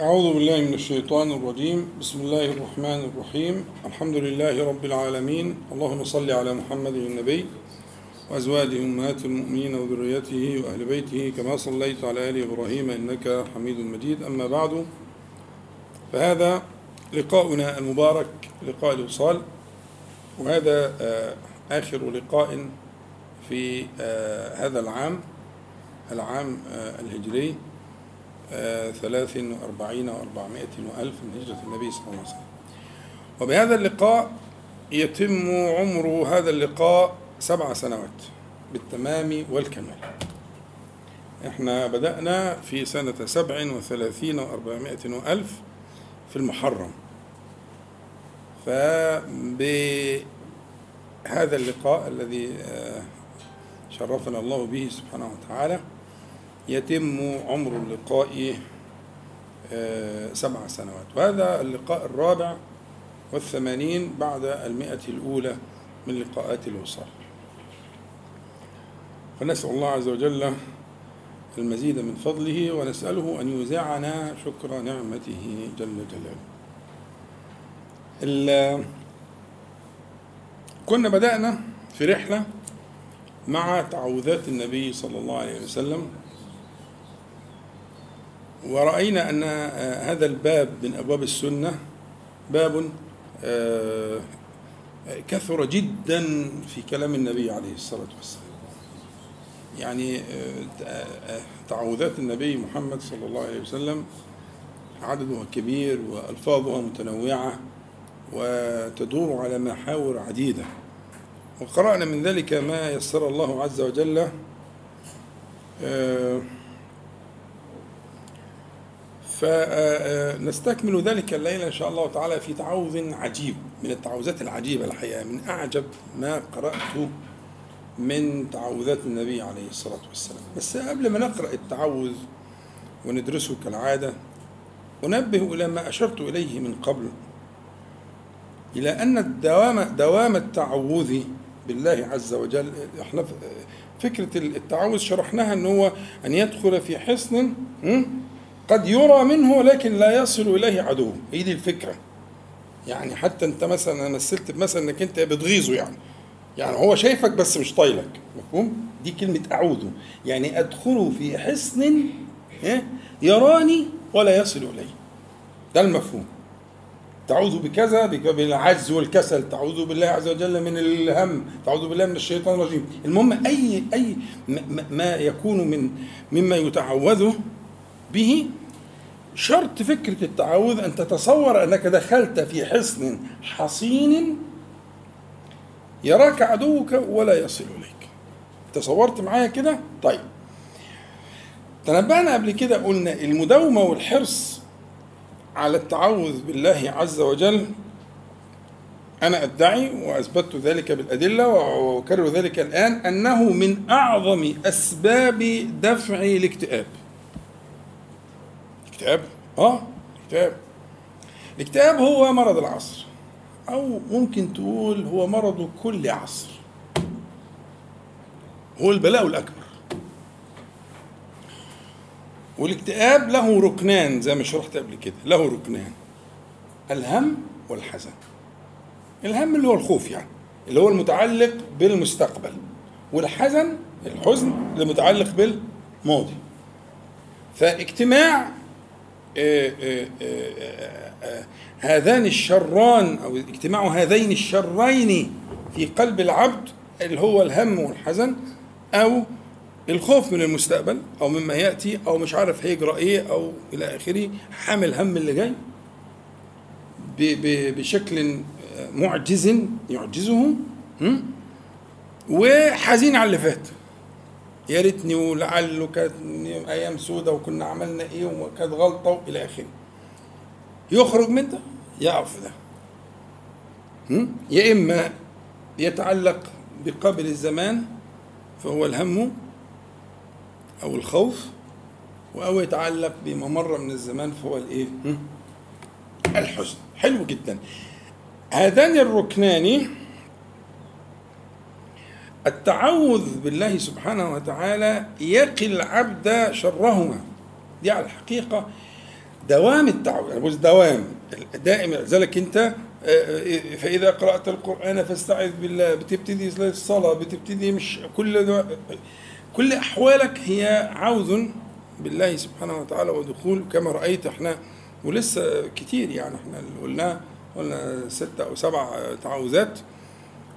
أعوذ بالله من الشيطان الرجيم. بسم الله الرحمن الرحيم. الحمد لله رب العالمين. اللهم صل على محمد النبي وأزواجه أمهات المؤمنين وذريته وأهل بيته كما صليت على آل إبراهيم إنك حميد مجيد. أما بعد فهذا لقاؤنا المبارك لقاء الوصال وهذا آه، آخر لقاء في آه، هذا العام العام آه، الهجري. ثلاث وأربعين وأربعمائة وألف من هجرة النبي صلى الله عليه وسلم. وبهذا اللقاء يتم عمر هذا اللقاء سبع سنوات بالتمام والكمال. إحنا بدأنا في سنة سبع وثلاثين وأربعمائة وألف في المحرم. فبهذا اللقاء الذي شرفنا الله به سبحانه وتعالى يتم عمر اللقاء سبع سنوات. وهذا اللقاء الرابع والثمانين بعد المئة الأولى من لقاءات الوصال فنسأل الله عز وجل المزيد من فضله ونسأله أن يوزعنا شكر نعمته جل جلاله. كنا بدأنا في رحلة مع تعوذات النبي صلى الله عليه وسلم ورأينا أن هذا الباب من أبواب السنة باب كثر جدا في كلام النبي عليه الصلاة والسلام. يعني تعوذات النبي محمد صلى الله عليه وسلم عددها كبير وألفاظها متنوعة وتدور على محاور عديدة. وقرأنا من ذلك ما يسر الله عز وجل فنستكمل ذلك الليلة إن شاء الله تعالى في تعوذ عجيب من التعوذات العجيبة الحقيقة من أعجب ما قرأته من تعوذات النبي عليه الصلاة والسلام. بس قبل ما نقرأ التعوذ وندرسه كالعادة أنبه إلى ما أشرت إليه من قبل إلى أن الدوام دوام التعوذ بالله عز وجل إحنا فكرة التعوذ شرحناها أن هو أن يدخل في حصن قد يرى منه لكن لا يصل إليه عدو هي دي الفكرة؟ يعني حتى أنت مثلا مثلت مثلا أنك أنت بتغيظه يعني. يعني هو شايفك بس مش طايلك مفهوم؟ دي كلمة أعوذ يعني أدخل في حصن يراني ولا يصل إلي ده المفهوم. تعوذ بكذا بالعجز والكسل تعوذ بالله عز وجل من الهم تعوذ بالله من الشيطان الرجيم. المهم أي أي ما يكون من مما يتعوذ به شرط فكرة التعوذ أن تتصور أنك دخلت في حصن حصين يراك عدوك ولا يصل إليك. تصورت معايا كده؟ طيب. تنبأنا قبل كده قلنا المداومة والحرص على التعوذ بالله عز وجل أنا أدعي وأثبتت ذلك بالأدلة وأكرر ذلك الآن أنه من أعظم أسباب دفع الاكتئاب. الاكتئاب آه الاكتئاب الاكتئاب هو مرض العصر أو ممكن تقول هو مرض كل عصر. هو البلاء الأكبر. والاكتئاب له ركنان زي ما شرحت قبل كده له ركنان الهم والحزن. الهم اللي هو الخوف يعني اللي هو المتعلق بالمستقبل والحزن الحزن اللي متعلق بالماضي. فاجتماع هذان الشران أو اجتماع هذين الشرين في قلب العبد اللي هو الهم والحزن أو الخوف من المستقبل أو مما يأتي أو مش عارف هيجرى إيه أو إلى آخره حامل هم اللي جاي بشكل معجز يعجزه وحزين على اللي فات. يا ريتني ولعله كانت أيام سودة وكنا عملنا إيه وكانت غلطة إلى آخره. يخرج من ده يقف ده. يا إما يتعلق بقبل الزمان فهو الهم أو الخوف أو يتعلق بما مر من الزمان فهو الإيه؟ الحزن. حلو جدا. هذان الركنان التعوذ بالله سبحانه وتعالى يقي العبد شرهما. دي على الحقيقة دوام التعوذ. يعني دوام. دائما لذلك انت آه، آه، فإذا قرأت القرآن فاستعذ بالله. بتبتدي الصلاة بتبتدي مش كل كل أحوالك هي عوذ بالله سبحانه وتعالى ودخول. كما رأيت إحنا ولسه كتير يعني إحنا اللي قلناه قلنا ستة أو سبع تعوذات.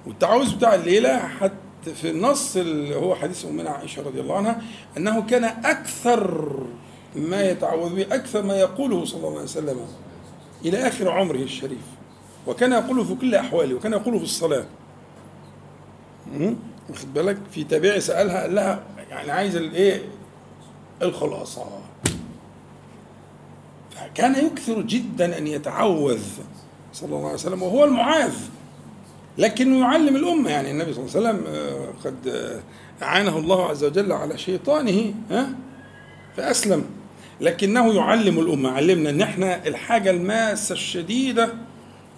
والتعوذ بتاع الليلة حتى في النص اللي هو حديث أمنا عائشة رضي الله عنها أنه كان أكثر ما يتعوذ به أكثر ما يقوله صلى الله عليه وسلم إلى آخر عمره الشريف. وكان يقوله في كل أحواله وكان يقوله في الصلاة. واخد بالك؟ في تابعي سألها قال لها يعني عايز الايه الخلاصة. فكان يكثر جدا أن يتعوذ صلى الله عليه وسلم وهو المعاذ. لكنه يعلم الأمة يعني النبي صلى الله عليه وسلم آه، قد آه، أعانه الله عز وجل على شيطانه ها فأسلم. لكنه يعلم الأمة. علمنا أن إحنا الحاجة الماسة الشديدة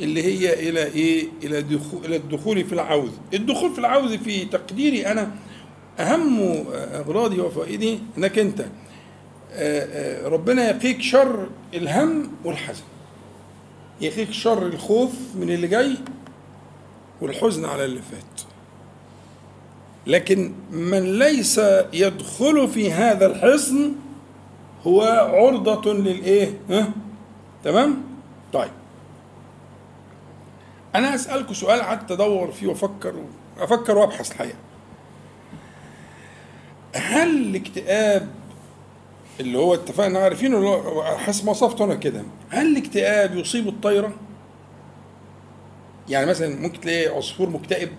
اللي هي إلى إيه؟ إلى إلى الدخول في العوذ، الدخول في العوذ في تقديري أنا أهم أغراضي وفوائدي أنك أنت آه، ربنا يقيك شر الهم والحزن. يقيك شر الخوف من اللي جاي والحزن على اللي فات لكن من ليس يدخل في هذا الحصن هو عرضة للإيه؟ ها؟ تمام؟ طيب أنا أسألكم سؤال قعدت أدور فيه وأفكر أفكر وأبحث الحقيقة هل الاكتئاب اللي هو اتفقنا عارفينه حسب ما وصفته أنا كده هل الاكتئاب يصيب الطيره؟ يعني مثلا ممكن تلاقي عصفور مكتئب.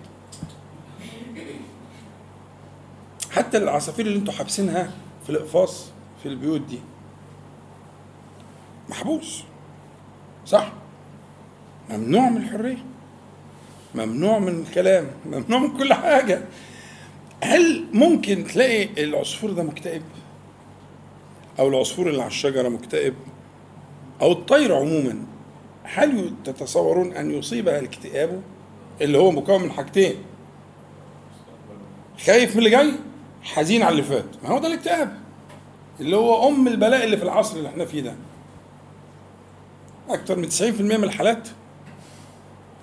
حتى العصافير اللي أنتوا حابسينها في الإقفاص في البيوت دي. محبوس. صح؟ ممنوع من الحرية. ممنوع من الكلام. ممنوع من كل حاجة. هل ممكن تلاقي العصفور ده مكتئب؟ أو العصفور اللي على الشجرة مكتئب؟ أو الطير عموما؟ هل تتصورون أن يصيبها الاكتئاب اللي هو مكون من حاجتين؟ خايف من اللي جاي حزين على اللي فات. ما هو ده الاكتئاب. اللي هو أم البلاء اللي في العصر اللي إحنا فيه ده. أكثر من 90% من الحالات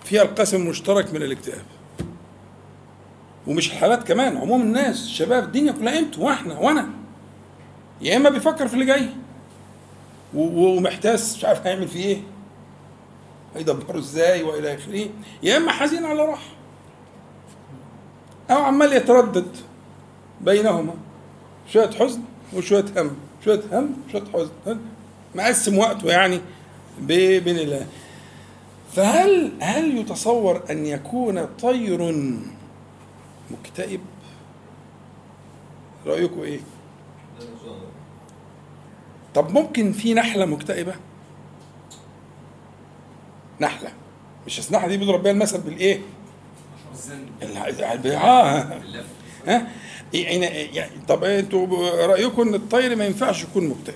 فيها القسم المشترك من الاكتئاب. ومش الحالات كمان عموم الناس الشباب الدنيا كلها أنتوا وإحنا وأنا. يا إما بيفكر في اللي جاي ومحتاس مش عارف هيعمل فيه إيه. هيدبره إزاي وإلى آخره. يا إما حزين على راحة أو عمال يتردد بينهما. شوية حزن وشوية هم شوية هم شوية حزن مقسم وقته يعني بين الله. فهل هل يتصور أن يكون طير مكتئب؟ رأيكم إيه؟ طب ممكن في نحلة مكتئبة؟ نحلة. مش النحله دي بيضرب بيها المثل بالإيه؟ آه. ها؟ يعني, يعني طب أنتوا رأيكم إن الطير ما ينفعش يكون مكتئب.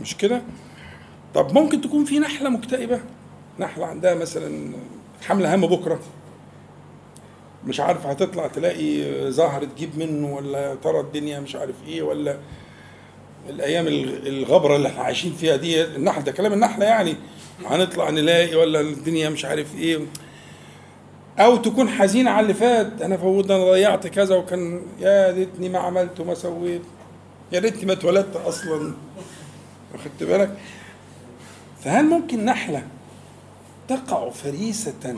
مش كده؟ طب ممكن تكون في نحلة مكتئبة. نحلة عندها مثلا حملة هم بكرة. مش عارف هتطلع تلاقي زهر تجيب منه ولا ترى الدنيا مش عارف إيه ولا الأيام الغبرة اللي إحنا عايشين فيها دي. النحل ده كلام النحلة يعني. هنطلع نلاقي ولا الدنيا مش عارف إيه. أو تكون حزين على اللي فات. أنا فوت أنا ضيعت كذا وكان يا ريتني ما عملت وما سويت. يا ريتني ما اتولدت أصلا. واخدت بالك؟ فهل ممكن نحله تقع فريسة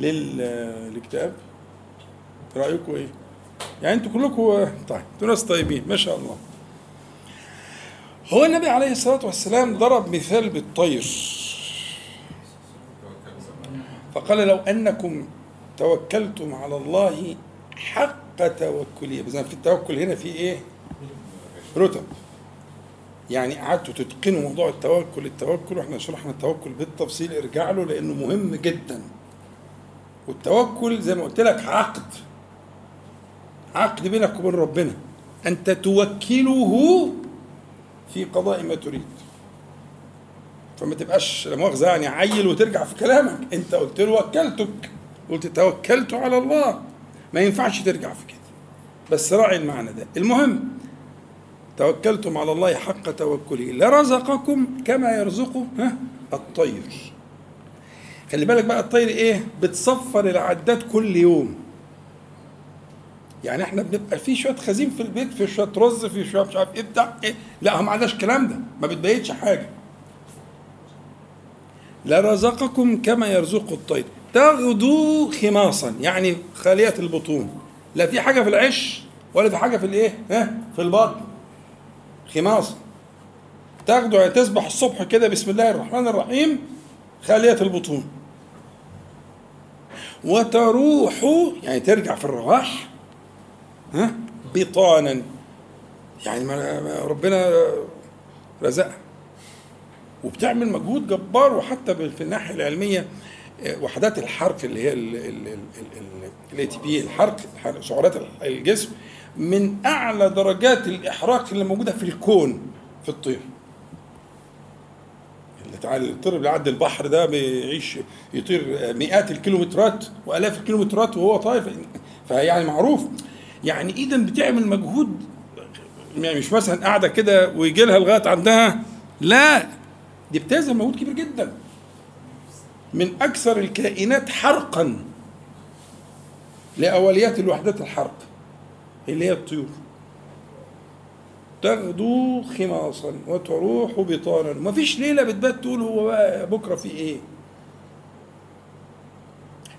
للاكتئاب رأيكم إيه؟ يعني أنتوا كلكم طيب أنتوا ناس طيبين ما شاء الله. هو النبي عليه الصلاة والسلام ضرب مثال بالطير. فقال لو أنكم توكلتم على الله حق توكله بس في التوكل هنا في إيه؟ رتب. يعني قعدتوا تتقنوا موضوع التوكل التوكل وإحنا شرحنا التوكل بالتفصيل ارجع له لأنه مهم جدا. والتوكل زي ما قلت لك عقد. عقد بينك وبين ربنا. انت توكله في قضاء ما تريد. فما تبقاش لا مؤاخذة يعني عيل وترجع في كلامك. انت قلت له وكلتك. قلت توكلت على الله. ما ينفعش ترجع في كده. بس راعي المعنى ده. المهم توكلتم على الله حق توكله. لرزقكم كما يرزقه ها الطير. خلي بالك بقى الطير إيه؟ بتصفر العداد كل يوم. يعني إحنا بنبقى في شوية خزين في البيت في شوية رز في شوية مش عارف إيه بتاع إيه. لا ما عندناش الكلام ده ما بتبيتش حاجة. لرزقكم كما يرزق الطير. تغدو خماصا يعني خالية البطون. لا في حاجة في العش ولا في حاجة في الايه؟ ها؟ في البطن خماصا تغدو يعني تصبح الصبح كده بسم الله الرحمن الرحيم خالية البطون. وتروح يعني ترجع في الرواح ها? بطانا. يعني ربنا رزقها. وبتعمل مجهود جبار وحتى في الناحية العلمية آه، وحدات الحرق اللي هي الاي تي بي الحرق سعرات الجسم من أعلى درجات الإحراق اللي موجودة في الكون في الطير الطير اللي عدى البحر ده بيعيش يطير مئات الكيلومترات وآلاف الكيلومترات وهو طاير فيعني معروف. يعني اذا بتعمل مجهود يعني مش مثلا قاعدة كده ويجي لها لغاية عندها لا دي بتبذل مجهود كبير جدا. من أكثر الكائنات حرقا لأوليات الوحدات الحرق اللي هي الطيور. تغدو خماصا وتروح بطانا. ما فيش ليلة بتبات تقول هو بقى بكرة في إيه.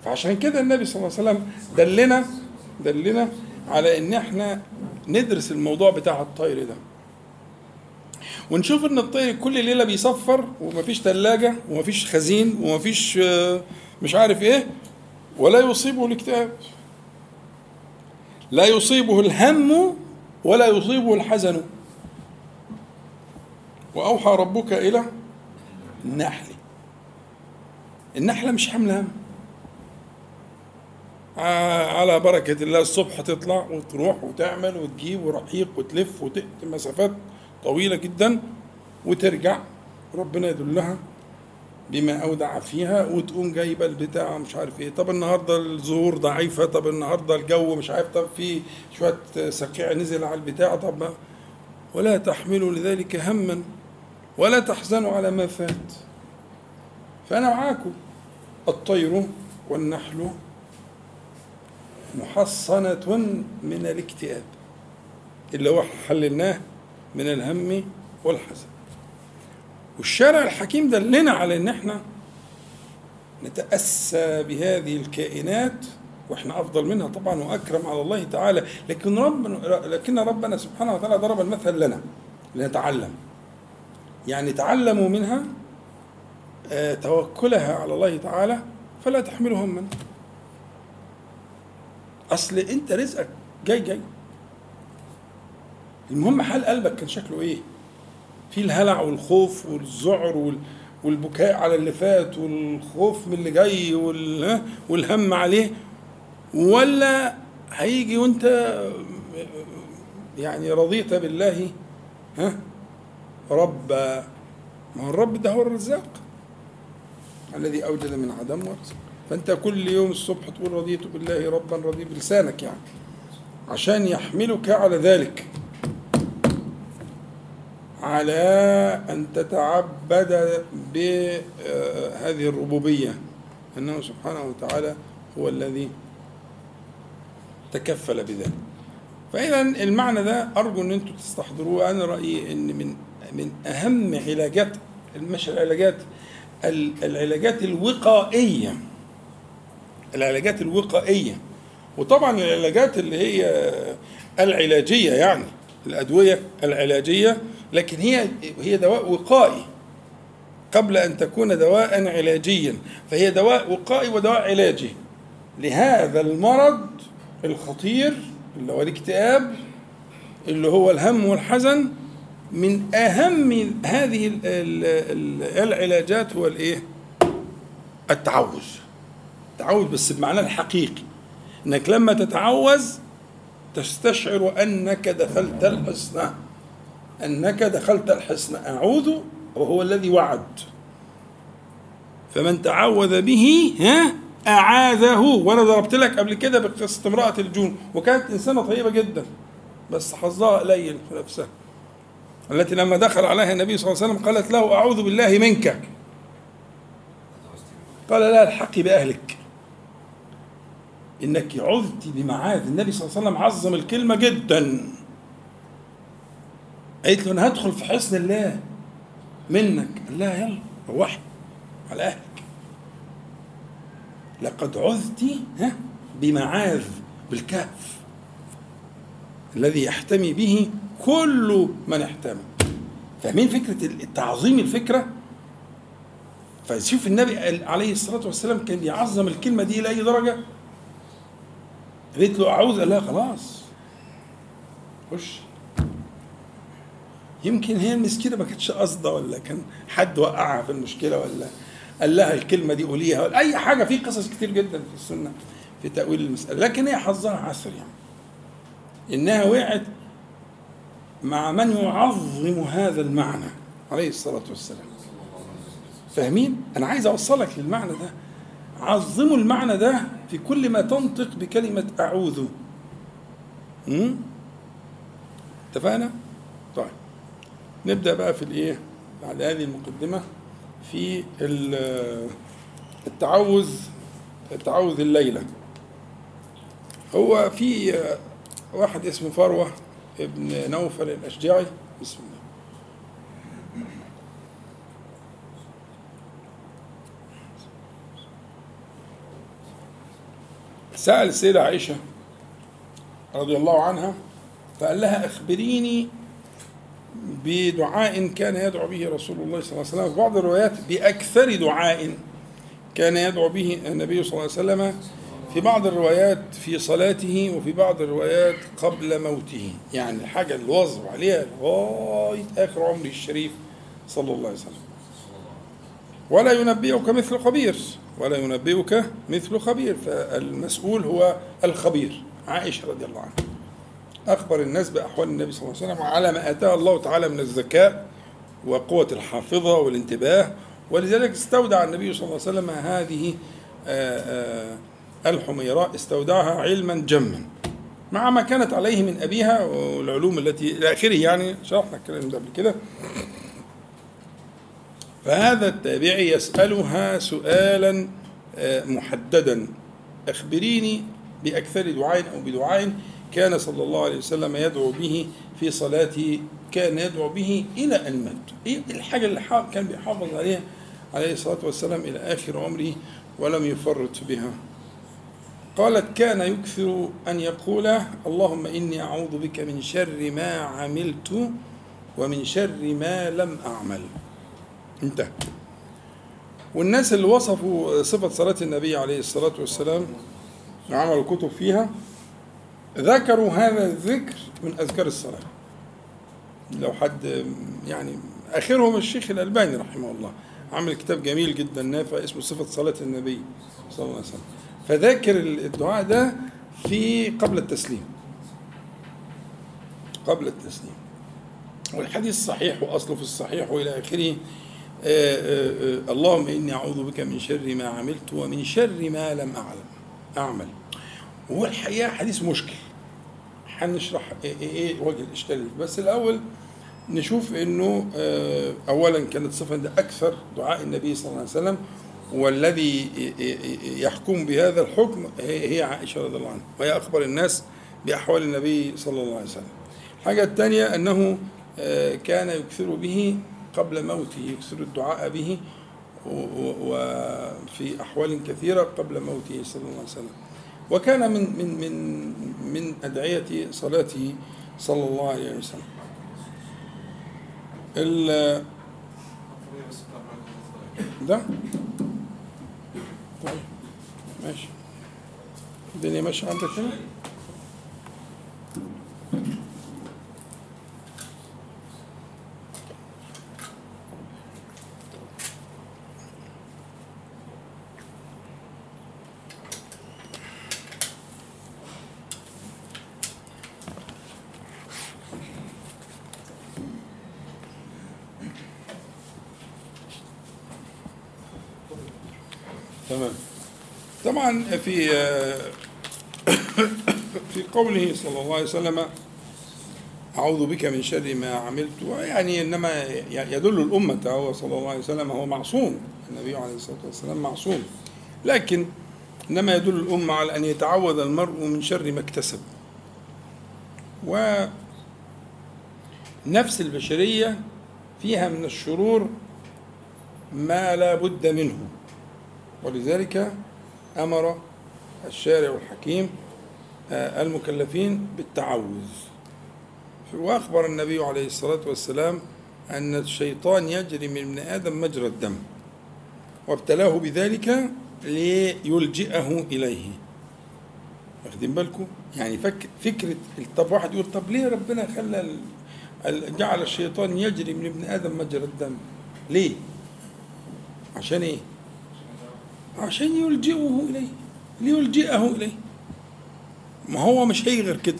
فعشان كده النبي صلى الله عليه وسلم دلنا دلنا على إن إحنا ندرس الموضوع بتاع الطير ده. ونشوف إن الطير كل ليلة بيصفر ومفيش ثلاجه ومفيش خزين ومفيش آه، مش عارف إيه ولا يصيبه الاكتئاب. لا يصيبه الهم ولا يصيبه الحزن. وأوحى ربك إلى النحل. النحله مش حامله هم. على بركة الله الصبح تطلع وتروح وتعمل وتجيب ورحيق وتلف وتأتي مسافات طويلة جدا وترجع. ربنا يدلها بما أودع فيها وتقوم جايبة البتاع مش عارف إيه. طب النهاردة الزهور ضعيفة طب النهاردة الجو مش عارف طب في شوية سقيع نزل على البتاع طب ولا تحملوا لذلك هما ولا تحزنوا على ما فات. فأنا معاكم الطير والنحل محصنة من الاكتئاب اللي هو حللناه من الهم والحزن. والشارع الحكيم دلنا على إن إحنا نتأسى بهذه الكائنات وإحنا أفضل منها طبعا وأكرم على الله تعالى لكن ربنا لكن ربنا سبحانه وتعالى ضرب المثل لنا لنتعلم. يعني تعلموا منها آه، توكلها على الله تعالى فلا تحملوا هما أصل أنت رزقك جاي جاي. المهم حال قلبك كان شكله إيه؟ في الهلع والخوف والذعر والبكاء على اللي فات والخوف من اللي جاي والهم عليه. ولا هيجي وأنت يعني رضيت بالله ها؟ رب ما هو الرب ده هو الرزاق الذي أوجد من عدم ورزق. فأنت كل يوم الصبح تقول رضيت بالله ربا رضي بلسانك يعني عشان يحملك على ذلك. على أن تتعبد بهذه الربوبية أنه سبحانه وتعالى هو الذي تكفل بذلك. فإذا المعنى ده أرجو أن أنتم تستحضروه. أنا رأيي أن من من أهم علاجات مش العلاجات العلاجات الوقائية العلاجات الوقائية. وطبعا العلاجات اللي هي العلاجية يعني الأدوية العلاجية لكن هي هي دواء وقائي. قبل أن تكون دواء علاجيا فهي دواء وقائي ودواء علاجي. لهذا المرض الخطير اللي هو الاكتئاب اللي هو الهم والحزن من أهم هذه العلاجات هو الإيه؟ التعوذ. التعوذ بس بمعناه الحقيقي. إنك لما تتعوذ تستشعر أنك دخلت الحصن أنك دخلت الحصن أعوذ وهو الذي وعد فمن تعوذ به ها أعاذه. وأنا ضربت لك قبل كده بقصه امرأة الجون وكانت إنسانة طيبة جدا بس حظها قليل في نفسها. التي لما دخل عليها النبي صلى الله عليه وسلم قالت له أعوذ بالله منك. قال لا الحقي بأهلك. إنك عذت بمعاذ. النبي صلى الله عليه وسلم عظم الكلمة جدا. قالت له أنا هدخل في حسن الله. منك. قال لها يلا روحي على أهلك. لقد عذت ها بمعاذ بالكهف. الذي يحتمي به كل من احتمى فاهمين فكرة التعظيم الفكرة؟ فشوف النبي عليه الصلاة والسلام كان يعظم الكلمة دي أي درجة؟ قالت له أعوذ قال لها خلاص. خش يمكن هي المسكينة ما كانتش قصده ولا كان حد وقعها في المشكلة ولا قال لها الكلمة دي قوليها ولا أي حاجة في قصص كتير جدا في السنة في تأويل المسألة. لكن هي حظها عسر يعني. إنها وقعت مع من يعظم هذا المعنى عليه الصلاة والسلام. فاهمين؟ أنا عايز أوصلك للمعنى ده. عظموا المعنى ده في كل ما تنطق بكلمة أعوذ اتفقنا؟ طيب نبدأ بقى في الإيه؟ بعد هذه المقدمة في التعوذ التعوذ الليلة هو في واحد اسمه فروة ابن نوفل الأشجعي بسم الله سأل السيدة عائشة رضي الله عنها فقال لها أخبريني بدعاء كان يدعو به رسول الله صلى الله عليه وسلم. في بعض الروايات بأكثر دعاء كان يدعو به النبي صلى الله عليه وسلم في بعض الروايات في صلاته وفي بعض الروايات قبل موته. يعني الحاجة اللي واظب عليها لغاية آخر عمره الشريف صلى الله عليه وسلم. ولا ينبئك مثل خبير. ولا ينبئك مثل خبير. فالمسؤول هو الخبير. عائشة رضي الله عنها. أخبر الناس بأحوال النبي صلى الله عليه وسلم وعلى ما آتاه الله تعالى من الذكاء وقوة الحافظة والانتباه. ولذلك استودع النبي صلى الله عليه وسلم هذه آآ آآ الحميراء استودعها علما جما. مع ما كانت عليه من أبيها والعلوم التي إلى آخره يعني شرحنا الكلام ده قبل كده. فهذا التابعي يسألها سؤالا محددا. أخبريني بأكثر دعاء أو بدعاء كان صلى الله عليه وسلم يدعو به في صلاته كان يدعو به إلى أن مات. إيه الحاجة اللي كان بيحافظ عليها؟ عليه الصلاة والسلام إلى آخر عمره ولم يفرط بها. قالت كان يكثر أن يقول اللهم إني أعوذ بك من شر ما عملت ومن شر ما لم أعمل. انتهى. والناس اللي وصفوا صفة صلاة النبي عليه الصلاة والسلام وعملوا كتب فيها ذكروا هذا الذكر من أذكار الصلاة. لو حد يعني آخرهم الشيخ الألباني رحمه الله عمل كتاب جميل جدا نافع اسمه صفة صلاة النبي صلى الله عليه وسلم. فذاكر الدعاء ده في قبل التسليم. قبل التسليم. والحديث صحيح وأصله في الصحيح وإلى آخره. اللهم إني أعوذ بك من شر ما عملت ومن شر ما لم أعلم. أعمل. وهو الحقيقة حديث مشكل. هنشرح إيه, إيه وجه الإشكال بس الأول نشوف إنه أولا كانت صفة ده أكثر دعاء النبي صلى الله عليه وسلم والذي يحكم بهذا الحكم هي عائشة رضي الله عنها وهي أخبر الناس بأحوال النبي صلى الله عليه وسلم. الحاجة الثانية أنه كان يكثر به قبل موته يكثر الدعاء به وفي أحوال كثيرة قبل موته صلى الله عليه وسلم. وكان من من من من أدعية صلاته صلى الله عليه وسلم. ال ده؟ طيب ماشي. الدنيا ماشية عندك هنا تمام طبعا في في قوله صلى الله عليه وسلم أعوذ بك من شر ما عملت. يعني إنما يدل الأمة هو صلى الله عليه وسلم هو معصوم. النبي عليه الصلاة والسلام معصوم. لكن إنما يدل الأمة على أن يتعوذ المرء من شر ما اكتسب. ونفس البشرية فيها من الشرور ما لا بد منه. ولذلك أمر الشارع الحكيم آه، المكلفين بالتعوذ. وأخبر النبي عليه الصلاة والسلام أن الشيطان يجري من ابن آدم مجرى الدم وابتلاه بذلك ليلجئه إليه. واخدين بالكم؟ يعني فك فكرة طب واحد يقول طب ليه ربنا خلى جعل الشيطان يجري من ابن آدم مجرى الدم؟ ليه؟ عشان إيه؟ عشان يلجئه إليه ليلجئه إليه. ما هو مش هي غير كده.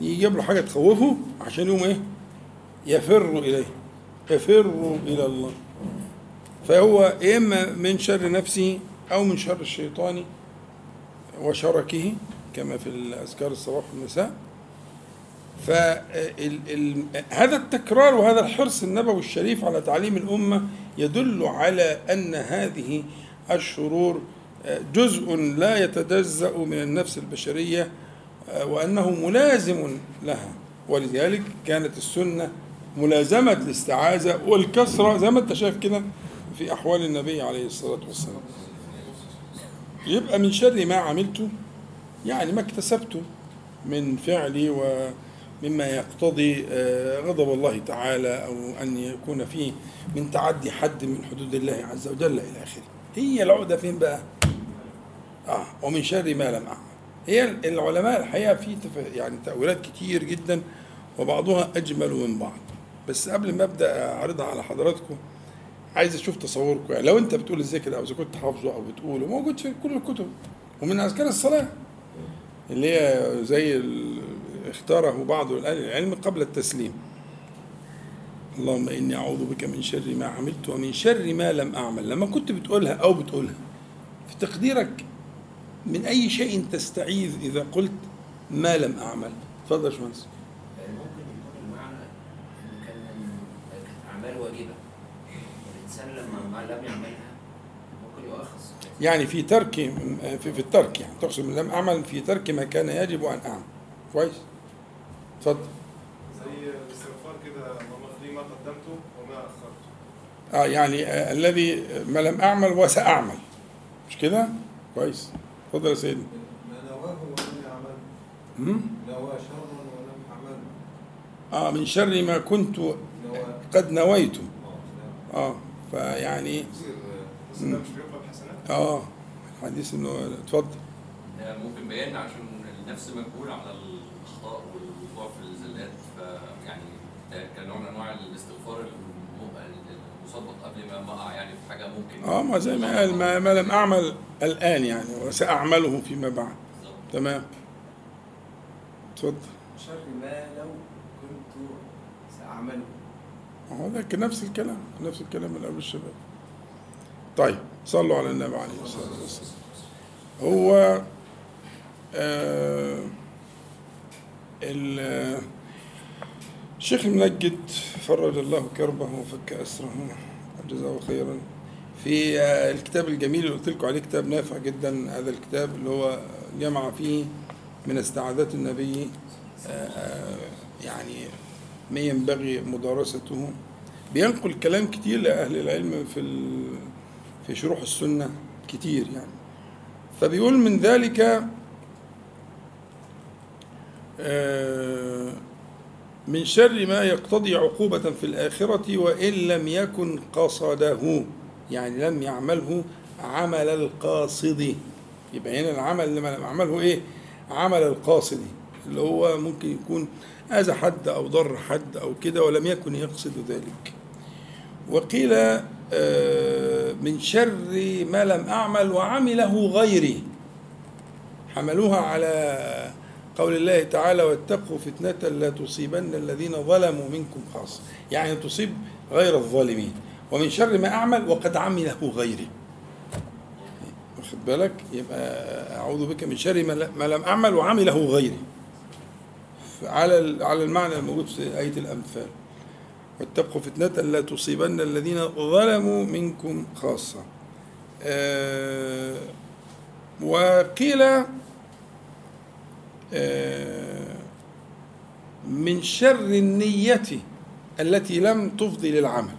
يجيب له حاجة تخوفه عشان يقوم إيه؟ يفر إليه. يفر إلى الله. فهو إما من شر نفسه أو من شر الشيطان وشركه كما في الأذكار الصباح والمساء. فهذا التكرار وهذا الحرص النبوي الشريف على تعليم الأمة يدل على أن هذه الشرور جزء لا يتجزأ من النفس البشرية وأنه ملازم لها. ولذلك كانت السنة ملازمة الاستعاذة والكسرة زي ما أنت شايف كده في أحوال النبي عليه الصلاة والسلام. يبقى من شر ما عملته يعني ما اكتسبته من فعلي ومما يقتضي آه، غضب الله تعالى أو أن يكون فيه من تعدي حد من حدود الله عز وجل إلى آخره. هي العقدة فين بقى؟ آه ومن شر ما لم أعمل. هي العلماء الحقيقة في يعني تأويلات كتير جدا وبعضها أجمل من بعض. بس قبل ما أبدأ أعرضها على حضراتكم عايز أشوف تصوركم. يعني لو أنت بتقول الذكر أو إذا كنت حافظه أو بتقوله موجود في كل الكتب. ومن أذكار الصلاة اللي هي زي اختاره بعض أهل العلم قبل التسليم. اللهم إني أعوذ بك من شر ما عملت ومن شر ما لم أعمل. لما كنت بتقولها أو بتقولها في تقديرك من أي شيء تستعيذ إذا قلت ما لم أعمل؟ تفضل يا باشمهندس. ممكن يكون المعنى كان كانت أعمال واجبة. الإنسان لما لم يعملها ممكن يؤاخذ. يعني في ترك في, في الترك يعني تقصد من لم أعمل في ترك ما كان يجب أن أعمل. كويس؟ اتفضل. زي الاستغفار كده اللهم اغفر لي ما قدمته وما أخرته. آه يعني آه الذي ما لم أعمل وسأعمل. مش كده؟ كويس. اتفضل يا سيدي. ما نواه ولم يعمل؟ نوى شرا ولم يعمل. آه من شر ما كنت قد نويته آه فيعني ده مش بيقبل حسنات؟ آه الحديث إنه اتفضل. ممكن بيان عشان النفس مجبول على الاخطاء والوقوع في الزلات فيعني ده كنوع من أنواع الاستغفار الم- المسبق قبل ما ما اقع يعني في حاجة ممكن آه ما زي ما قال ما, ما لم أعمل الآن يعني وسأعمله فيما بعد. بالظبط. تمام. اتفضل. شر ما لو كنت سأعمله. هو ده كان نفس الكلام نفس الكلام من قبل الشباب. طيب صلوا على النبي عليه الصلاة والسلام. هو آه ال- الشيخ المنجد فرج الله كربه وفك أسره. وجزاه خيرا. في آه، الكتاب الجميل اللي قلت لكم عليه كتاب نافع جدا هذا الكتاب اللي هو جمع فيه من استعاذات النبي آه، آه، يعني ما ينبغي مدارسته. بينقل كلام كتير لأهل العلم في في شروح السنة كتير يعني. فبيقول من ذلك آه، من شر ما يقتضي عقوبة في الآخرة وإن لم يكن قصده يعني لم يعمله عمل القاصد. يبقى هنا العمل اللي لم يعمله إيه؟ عمل القاصد اللي هو ممكن يكون أذى حد أو ضر حد أو كده ولم يكن يقصد ذلك. وقيل آه، من شر ما لم أعمل وعمله غيري. حملوها على قول الله تعالى واتقوا فتنة لا تصيبن الذين ظلموا منكم خاصة. يعني تصيب غير الظالمين. ومن شر ما أعمل وقد عمله غيري. واخد بالك؟ يبقى أعوذ بك من شر ما لم أعمل وعمله غيري. على على المعنى الموجود في آية الأنفال. واتقوا فتنة لا تصيبن الذين ظلموا منكم خاصة. آه، وقيل من شر النية التي لم تفضي للعمل.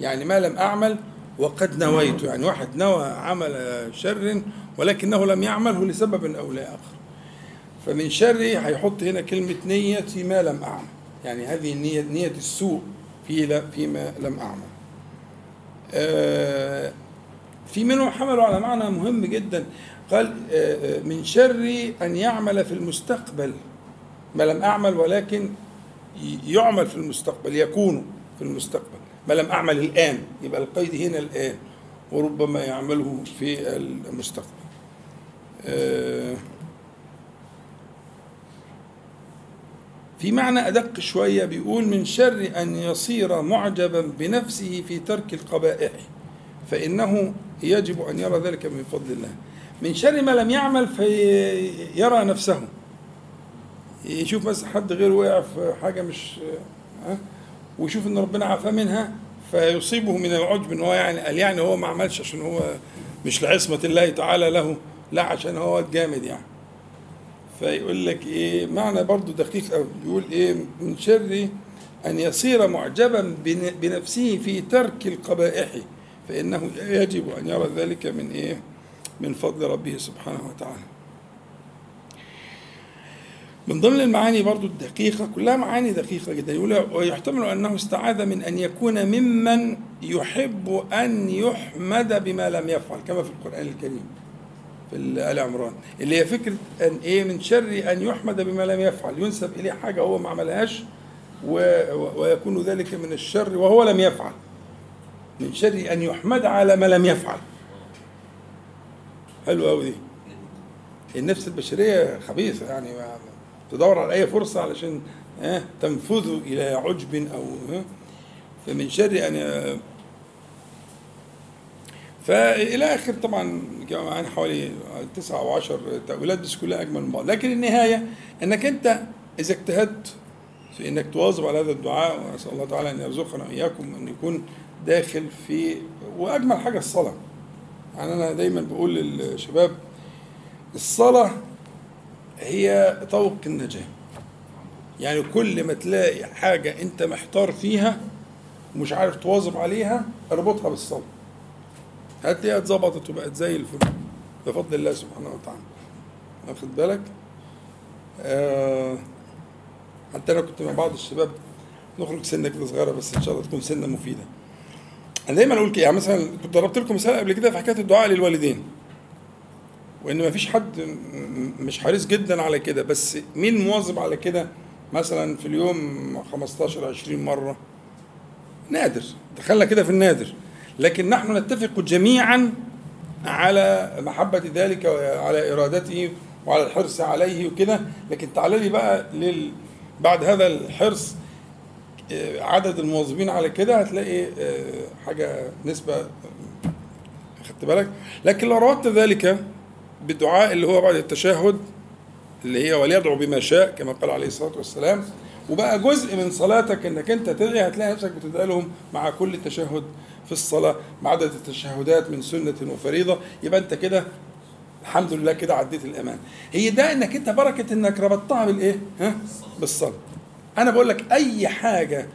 يعني ما لم أعمل وقد نويت. يعني واحد نوى عمل شر ولكنه لم يعمله لسبب أو لآخر. فمن شر هيحط هنا كلمة نية ما لم أعمل. يعني هذه النية نية السوء في فيما لم أعمل. آه، في منهم حملوا على معنى مهم جدا. قال آه، آه، من شر أن يعمل في المستقبل. ما لم أعمل ولكن يعمل في المستقبل يكون في المستقبل. ما لم أعمل الآن يبقى القيد هنا الآن وربما يعمله في المستقبل. آه، في معنى أدق شوية بيقول من شر أن يصير معجبا بنفسه في ترك القبائح فإنه يجب أن يرى ذلك من فضل الله. من شر ما لم يعمل فيرى نفسه. يشوف مثلا حد غيره وقع في حاجة مش ها؟ ويشوف إن ربنا عافاه منها فيصيبه من العجب إن هو يعني قال يعني هو ما عملش عشان هو مش لعصمة الله تعالى له لا عشان هو الجامد يعني. فيقول لك إيه معنى برضو دقيق أوي. بيقول إيه من شر أن يصير معجبا بن- بنفسه في ترك القبائح فإنه يجب أن يرى ذلك من إيه؟ من فضل ربه سبحانه وتعالى. من ضمن المعاني برضو الدقيقة كلها معاني دقيقة جدا. يقول ويحتمل أنه استعاذ من أن يكون ممن يحب أن يحمد بما لم يفعل كما في القرآن الكريم في آل عمران اللي هي فكرة أن إيه من شر أن يحمد بما لم يفعل. ينسب إليه حاجة هو ما عملهاش ويكون ذلك من الشر وهو لم يفعل. من شر أن يحمد على ما لم يفعل. حلو أوي دي. النفس البشرية خبيثة يعني تدور على أي فرصة علشان ها تنفذ إلى عجب أو ها فمن شر أن فإلى آخر طبعا كان معانا حوالي تسعة أو عشر تأويلات بس كلها أجمل من بعض. لكن النهاية أنك أنت إذا اجتهدت في أنك تواظب على هذا الدعاء ونسأل الله تعالى أن يرزقنا وإياكم أن يكون داخل في وأجمل حاجة الصلاة. يعني أنا دايما بقول للشباب الصلاة هي طوق النجاة. يعني كل ما تلاقي حاجة أنت محتار فيها ومش عارف تواظب عليها اربطها بالصلاة. هتلاقيها اتظبطت وبقت زي الفل بفضل الله سبحانه وتعالى. واخد بالك؟ آه حتى أنا كنت مع بعض الشباب نخرج سنة كده صغيرة بس إن شاء الله تكون سنة مفيدة. أنا دايما أقول كده يعني مثلا كنت ضربت لكم مثال قبل كده في حكاية الدعاء للوالدين. وإن ما فيش حد مش حريص جدا على كده بس مين مواظب على كده مثلا في اليوم 15 20 مرة؟ نادر دخلنا كده في النادر. لكن نحن نتفق جميعا على محبة ذلك وعلى إرادته وعلى الحرص عليه وكده. لكن تعال لي بقى لل... بعد هذا الحرص عدد المواظبين على كده هتلاقي آه، حاجة نسبة آه، خدت بالك؟ لكن لو ربطت ذلك بالدعاء اللي هو بعد التشهد اللي هي وليدعو بما شاء كما قال عليه الصلاة والسلام وبقى جزء من صلاتك إنك أنت تدعي هتلاقي نفسك بتدعي لهم مع كل تشهد في الصلاة بعدد التشهدات من سنة وفريضة. يبقى أنت كده الحمد لله كده عديت الأمان. هي ده إنك أنت بركة إنك ربطتها بالإيه؟ ها؟ بالصلاة. أنا بقول لك أي حاجة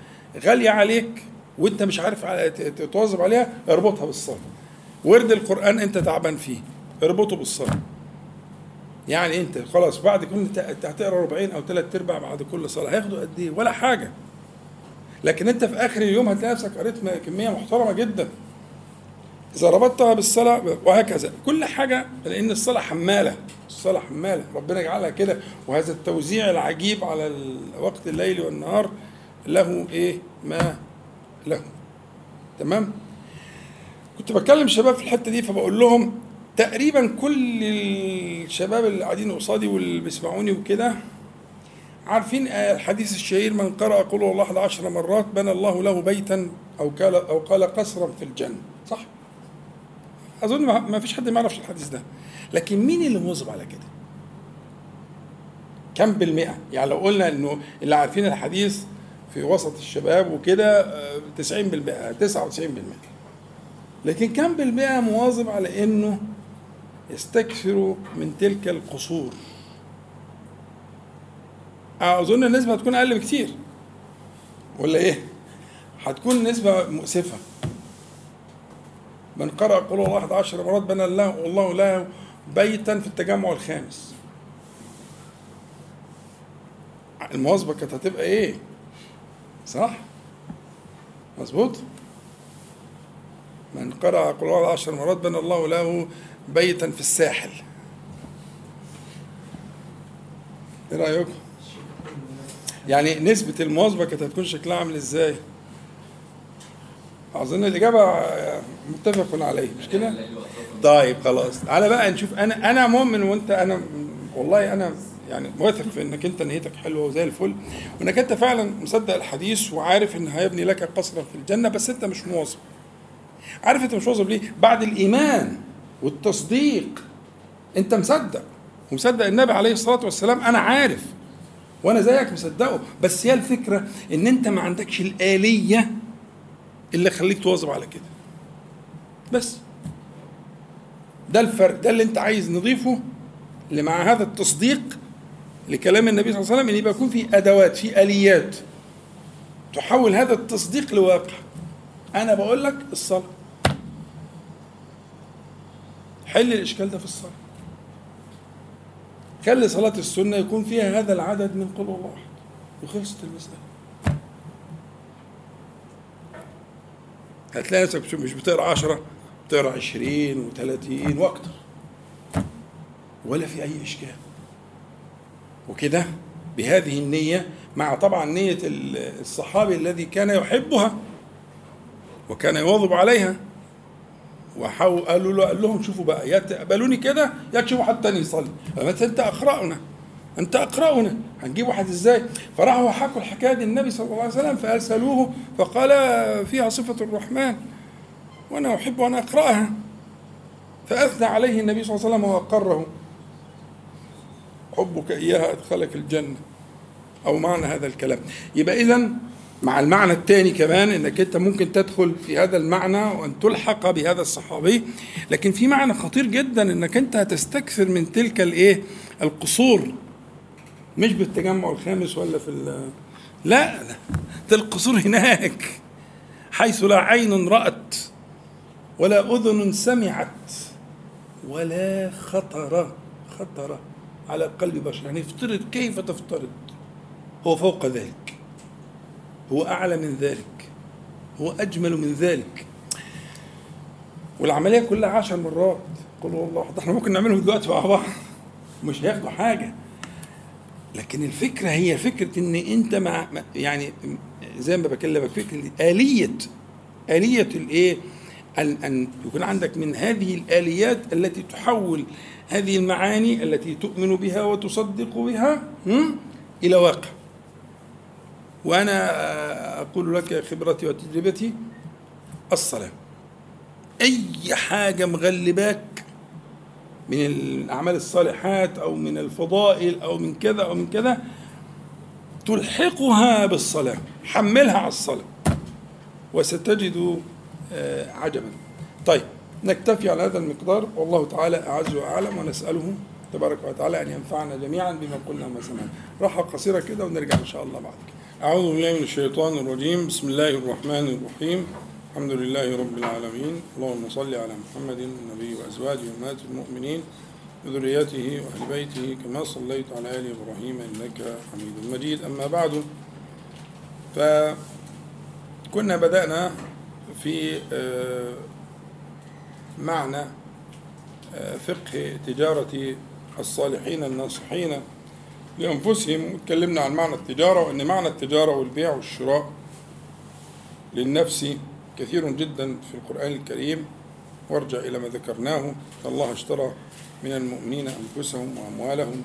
غالية عليك وأنت مش عارف تواظب عليها اربطها بالصلاة ورد القرآن أنت تعبان فيه اربطه بالصلاة يعني أنت خلاص بعد كل هتقرأ ربعين أو ثلاث أرباع بعد كل صلاة هياخدوا قد إيه؟ ولا حاجة. لكن أنت في آخر اليوم هتلاقي نفسك قريت كمية محترمة جدا. إذا ربطتها بالصلاة وهكذا. كل حاجة لأن الصلاة حمالة. الصلاة حمالة. ربنا يجعلها كده. وهذا التوزيع العجيب على وقت الليل والنهار له إيه؟ ما له. تمام؟ كنت بكلم شباب في الحتة دي فبقول لهم تقريبا كل الشباب اللي قاعدين قصادي واللي بيسمعوني وكده عارفين الحديث الشهير من قرأ قل هو الله 11 مرات بنى الله له بيتا أو قال أو قال قصرا في الجنة. صح؟ أظن ما- فيش حد ما يعرفش الحديث ده. لكن مين اللي مواظب على كده؟ كم بالمئة؟ يعني لو قلنا إنه اللي عارفين الحديث في وسط الشباب وكده آه، 90 بالمئة 99 بالمئة. لكن كم بالمئة مواظب على إنه يستكثروا من تلك القصور؟ أظن النسبة هتكون أقل بكتير. ولا إيه؟ هتكون نسبة مؤسفة. من قرأ قل هو الله 11 مرات بنى الله الله له بيتا في التجمع الخامس المواظبة كانت هتبقى إيه؟ صح؟ مظبوط؟ من قرأ قل هو عشر مرات بنى الله له بيتا في الساحل إيه رأيكم؟ يعني نسبة المواظبة كانت هتكون شكلها عامل إزاي؟ أظن الإجابة متفق عليه مش كده؟ طيب خلاص تعالى بقى نشوف أنا أنا مؤمن وأنت أنا والله أنا يعني واثق في إنك أنت نيتك حلوة وزي الفل وإنك أنت فعلا مصدق الحديث وعارف إن هيبني لك قصرا في الجنة بس أنت مش مواظب. عارف أنت مش مواظب ليه؟ بعد الإيمان والتصديق أنت مصدق ومصدق النبي عليه الصلاة والسلام أنا عارف وأنا زيك مصدقه بس هي الفكرة إن أنت ما عندكش الآلية اللي خليك تواظب على كده. بس. ده الفرق ده اللي انت عايز نضيفه اللي مع هذا التصديق لكلام النبي صلى الله عليه وسلم إن يبقى يكون في أدوات في آليات تحول هذا التصديق لواقع. أنا بقول لك الصلاة. حل الإشكال ده في الصلاة. خلي صلاة السنة يكون فيها هذا العدد من قل الله. وخلصت المسألة. هتلاقي نفسك مش بتقرا عشرة بتقرا عشرين وثلاثين وأكتر. ولا في أي إشكال. وكده بهذه النية مع طبعا نية الصحابي الذي كان يحبها وكان يواظب عليها. وحاول قالوا له قال لهم شوفوا بقى يا تقبلوني كده يا تشوفوا حد تاني يصلي. فمثلا أنت اقرأنا أنت اقرأنا هنجيب واحد إزاي؟ فراحوا حكوا الحكاية دي النبي صلى الله عليه وسلم فأرسلوه فقال فيها صفة الرحمن. وأنا أحب أن أقرأها. فأثنى عليه النبي صلى الله عليه وسلم وأقره. حبك إياها أدخلك الجنة. أو معنى هذا الكلام. يبقى اذا مع المعنى الثاني كمان إنك أنت ممكن تدخل في هذا المعنى وأن تلحق بهذا الصحابي. لكن في معنى خطير جدا إنك أنت هتستكثر من تلك الإيه؟ القصور. مش بالتجمع الخامس ولا في ال- لا ده القصور هناك حيث لا عين رأت ولا أذن سمعت ولا خطر خطر على قلب بشر. يعني افترض كيف تفترض؟ هو فوق ذلك هو أعلى من ذلك هو أجمل من ذلك. والعملية كلها عشر مرات. قل هو الله أحد. إحنا ممكن نعملهم دلوقتي مع بعض. مش هياخدوا حاجة. لكن الفكرة هي فكرة إن أنت مع يعني زي ما بكلمك فكرة آلية آلية الإيه؟ أن أن يكون عندك من هذه الآليات التي تحول هذه المعاني التي تؤمن بها وتصدق بها؟ إلى واقع. وأنا أقول لك خبرتي وتجربتي الصلاة. أي حاجة مغلباك من الأعمال الصالحات أو من الفضائل أو من كذا أو من كذا تلحقها بالصلاة حملها على الصلاة وستجد آه، عجبا. طيب نكتفي على هذا المقدار. والله تعالى أعز وأعلم ونسأله تبارك وتعالى أن ينفعنا جميعا بما قلنا وما سمعنا. راحة قصيرة كده ونرجع إن شاء الله بعد كده أعوذ بالله من الشيطان الرجيم. بسم الله الرحمن الرحيم. الحمد لله رب العالمين. اللهم صل على محمد النبي وأزواجه أمهات المؤمنين وذريته وأهل بيته كما صليت على آل إبراهيم إنك حميد مجيد. أما بعد فكنا بدأنا في آه، معنى آه، فقه تجارة الصالحين الناصحين لأنفسهم. وتكلمنا عن معنى التجارة وأن معنى التجارة والبيع والشراء للنفس كثير جدا في القرآن الكريم. وارجع إلى ما ذكرناه. الله اشترى من المؤمنين أنفسهم وأموالهم.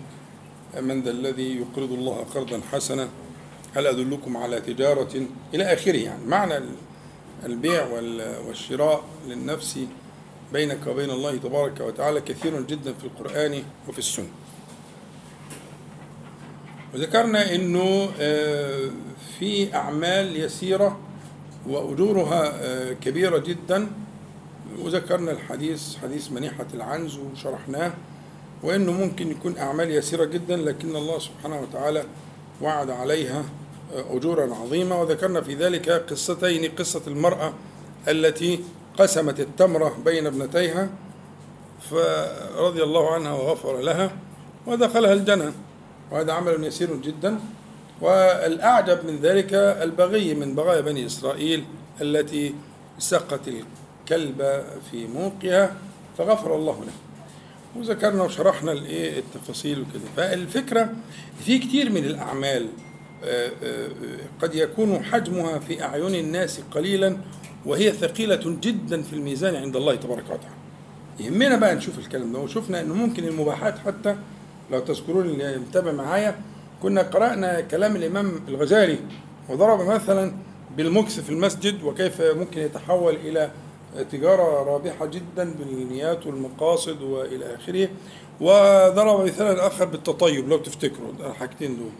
من ذا الذي يقرض الله قرضا حسنا. هل أدلكم على تجارة؟ إلى آخره يعني. معنى البيع وال- والشراء للنفس بينك وبين الله تبارك وتعالى كثير جدا في القرآن وفي السنة. وذكرنا إنه آه، في أعمال يسيرة وأجورها آه، كبيرة جدا. وذكرنا الحديث حديث منيحة العنز وشرحناه وإنه ممكن يكون أعمال يسيرة جدا لكن الله سبحانه وتعالى وعد عليها آه، اجورا عظيمة. وذكرنا في ذلك قصتين قصة المرأة التي قسمت التمره بين ابنتيها فرضي الله عنها وغفر لها ودخلها الجنة. وهذا عمل يسير جدا. والأعجب من ذلك البغي من بغايا بني إسرائيل التي سقت الكلب في موقها فغفر الله له. وذكرنا وشرحنا الإيه التفاصيل وكده. فالفكرة في كتير من الأعمال آه، آه، قد يكون حجمها في أعين الناس قليلا وهي ثقيلة جدا في الميزان عند الله تبارك وتعالى. يهمنا بقى نشوف الكلام ده وشفنا إنه ممكن المباحات حتى لو تذكرون اللي متابع معايا كنا قرأنا كلام الإمام الغزالي وضرب مثلا بالمكس في المسجد وكيف ممكن يتحول إلى تجارة رابحة جدا بالنيات والمقاصد وإلى آخره. وضرب مثالا آخر بالتطيب لو تفتكروا الحاجتين دول.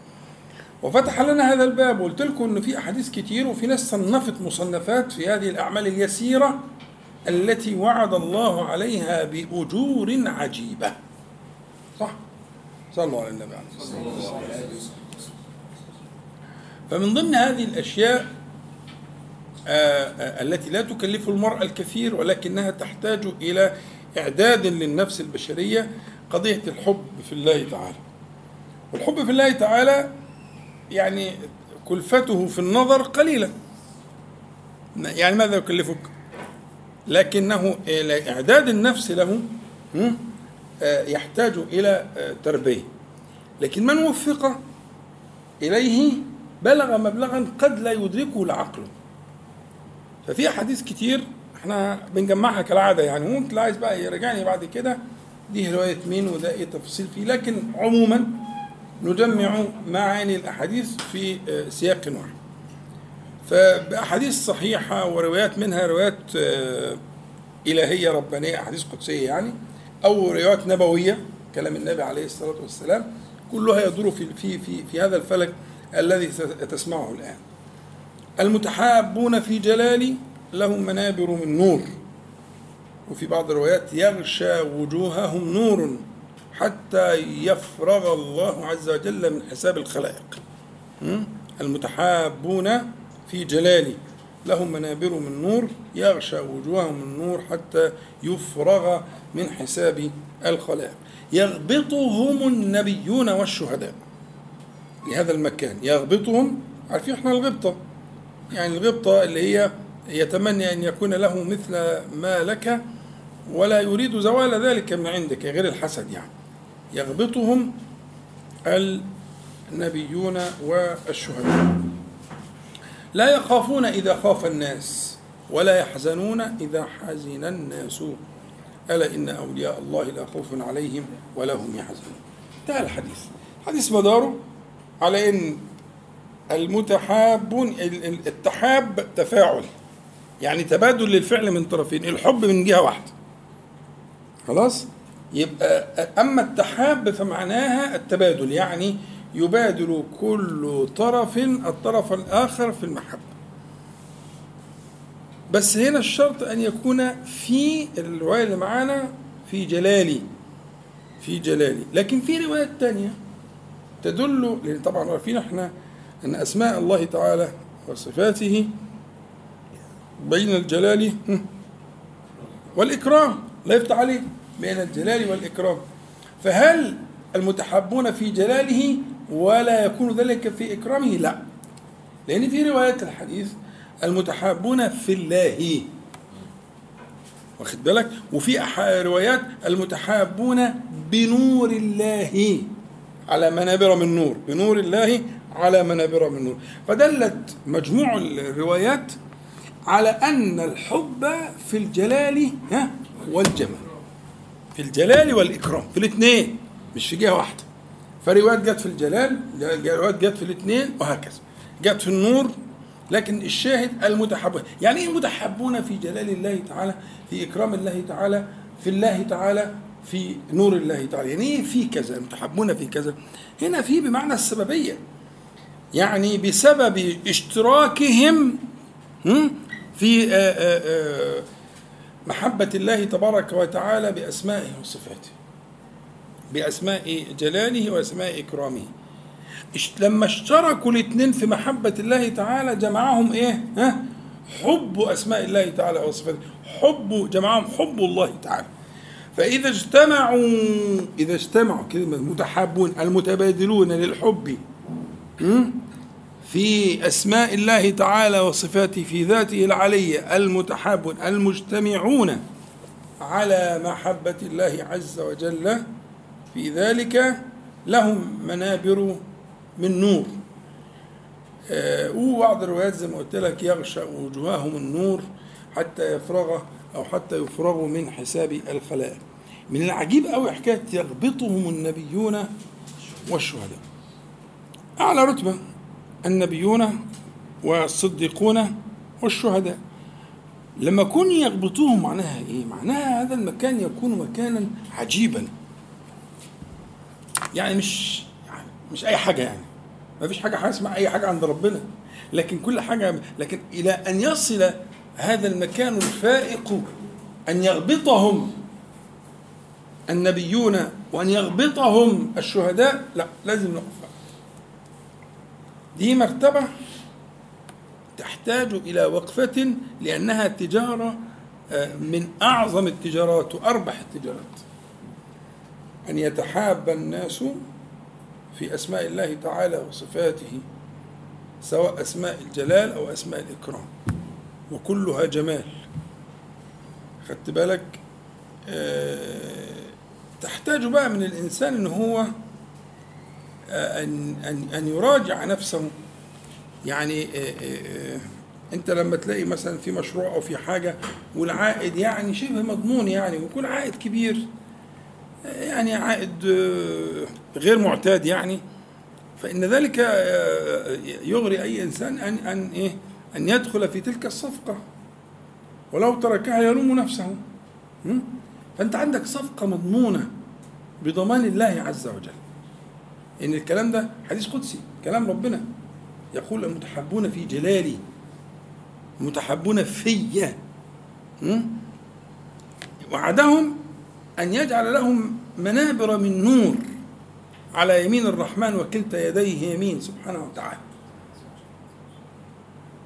وفتح لنا هذا الباب وقلت لكم إنه في أحاديث كتير وفي ناس صنفت مصنفات في هذه الأعمال اليسيرة التي وعد الله عليها بأجور عجيبة. صح؟ صلوا على النبي. عليه الصلاه والسلام فمن ضمن هذه الأشياء آه، آه، التي لا تكلف المرأة الكثير ولكنها تحتاج إلى إعداد للنفس البشرية قضية الحب في الله تعالى. والحب في الله تعالى يعني كلفته في النظر قليلة يعني ماذا يكلفك؟ لكنه إعداد النفس له يحتاج إلى آه، تربية. لكن من وفق إليه بلغ مبلغا قد لا يدركه العقل. ففي أحاديث كتير إحنا بنجمعها كالعادة يعني ممكن عايز بقى يرجعني بعد كده دي رواية مين وده إيه تفاصيل فيه. لكن عموما نجمع معاني الأحاديث في آه، سياق واحد. فبأحاديث صحيحة وروايات منها روايات آه، إلهية ربانية أحاديث قدسية يعني أو روايات نبوية كلام النبي عليه الصلاة والسلام كلها يدور في في في, في هذا الفلك الذي تسمعه الآن. المتحابون في جلالي لهم منابر من نور. وفي بعض الروايات يغشى وجوههم نور حتى يفرغ الله عز وجل من حساب الخلائق? المتحابون في جلالي لهم منابر من نور يغشى وجوههم النور حتى يفرغ من حساب الخلائق. يغبطهم النبيون والشهداء. لهذا المكان. يغبطهم. عارفين إحنا الغبطة. يعني الغبطة اللي هي يتمنى أن يكون له مثل ما لك ولا يريد زوال ذلك من عندك غير الحسد يعني. يغبطهم النبيون والشهداء. لا يخافون إذا خاف الناس ولا يحزنون إذا حزن الناس. ألا إن أولياء الله لا خوف عليهم ولا هم يحزنون. انتهى الحديث. حديث مداره على إن المتحابون التحاب تفاعل يعني تبادل للفعل من طرفين الحب من جهة واحدة. خلاص؟ يبقى أما التحاب فمعناها التبادل يعني يبادل كل طرف الطرف الآخر في المحبة. بس هنا الشرط أن يكون في الرواية اللي معانا في جلالي في جلالي. لكن في روايات تانية تدل لأن طبعا عارفين إحنا أن أسماء الله تعالى وصفاته بين الجلال والإكرام لا يفتح عليه بين الجلال والإكرام. فهل المتحبون في جلاله ولا يكون ذلك في إكرامه؟ لا. لأن في روايات الحديث المتحابون في الله. واخد بالك؟ وفي روايات المتحابون بنور الله. على منابر من نور. بنور الله على منابر من نور. فدلت مجموع الروايات على أن الحب في الجلال والجمال. في الجلال والإكرام. في الاثنين. مش في جهة واحدة. فروايات جت في الجلال روايات جت في الاثنين وهكذا. جت في النور لكن الشاهد المتحبون. يعني إيه المتحبون في جلال الله تعالى في إكرام الله تعالى في الله تعالى في نور الله تعالى؟ يعني إيه في كذا؟ المتحبون في كذا؟ هنا في بمعنى السببية. يعني بسبب اشتراكهم هم، في آه، آه، آه، محبة الله تبارك وتعالى بأسمائه وصفاته. بأسماء جلاله وأسماء إكرامه لما اشتركوا الاثنين في محبة الله تعالى جمعهم إيه؟ ها؟ حب أسماء الله تعالى وصفاته حب جمعهم حب الله تعالى فإذا اجتمعوا إذا اجتمعوا كلمة متحابون المتبادلون للحب? في أسماء الله تعالى وصفاته في ذاته العلية المتحابون المجتمعون على محبة الله عز وجل في ذلك لهم منابر من نور. آه، وبعض الروايات زي ما قلت لك يغشى وجوههم النور حتى يفرغ أو حتى يفرغوا من حساب الخلائق من العجيب أوي حكاية يغبطهم النبيون والشهداء. أعلى رتبة النبيون والصديقون والشهداء. لما كون يغبطوهم معناها إيه؟ معناها هذا المكان يكون مكانا عجيبا. يعني مش يعني مش أي حاجة يعني. ما فيش حاجة اسمها أي حاجة عند ربنا. لكن كل حاجة لكن إلى أن يصل هذا المكان الفائق أن يغبطهم النبيون وأن يغبطهم الشهداء لا لازم نقف. دي مرتبة تحتاج إلى وقفة لأنها تجارة آه، من أعظم التجارات وأربح التجارات. أن يتحاب الناس في أسماء الله تعالى وصفاته سواء أسماء الجلال أو أسماء الإكرام. وكلها جمال. خدت بالك؟ آه، تحتاج بقى من الإنسان إن هو أن أن أن يراجع نفسه. يعني آه، آه، آه، أنت لما تلاقي مثلا في مشروع أو في حاجة والعائد يعني شبه مضمون يعني ويكون عائد كبير. آه، يعني عائد آه، غير معتاد يعني. فإن ذلك آه، يغري أي إنسان أن أن إيه أن يدخل في تلك الصفقة. ولو تركها يلوم نفسه? فأنت عندك صفقة مضمونة بضمان الله عز وجل. إن الكلام ده حديث قدسي كلام ربنا. يقول المتحبون في جلالي المتحبون في? وعدهم أن يجعل لهم منابر من نور على يمين الرحمن وكلتا يديه يمين سبحانه وتعالى.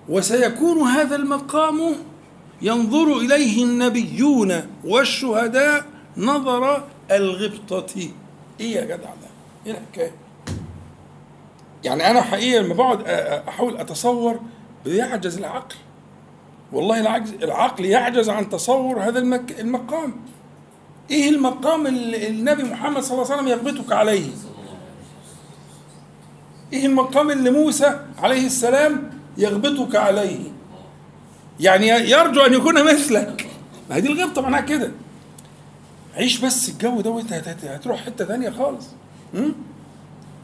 وسيكون هذا المقام ينظر إليه النبيون والشهداء نظر الغبطة. إيه يا جدع ده؟ إيه الحكاية؟ يعني أنا حقيقة لما بقعد أ- أ- أحاول أتصور بيعجز العقل. والله العجز العقل يعجز عن تصور هذا المك المقام. إيه المقام اللي النبي محمد صلى الله عليه وسلم يغبطك عليه؟ إيه المقام اللي موسى عليه السلام يغبطك عليه؟ يعني يرجو أن يكون مثلك. ما هي دي الغبطة معناها كده. عيش بس الجو دوت هت- هت- هتروح حتة ثانية خالص?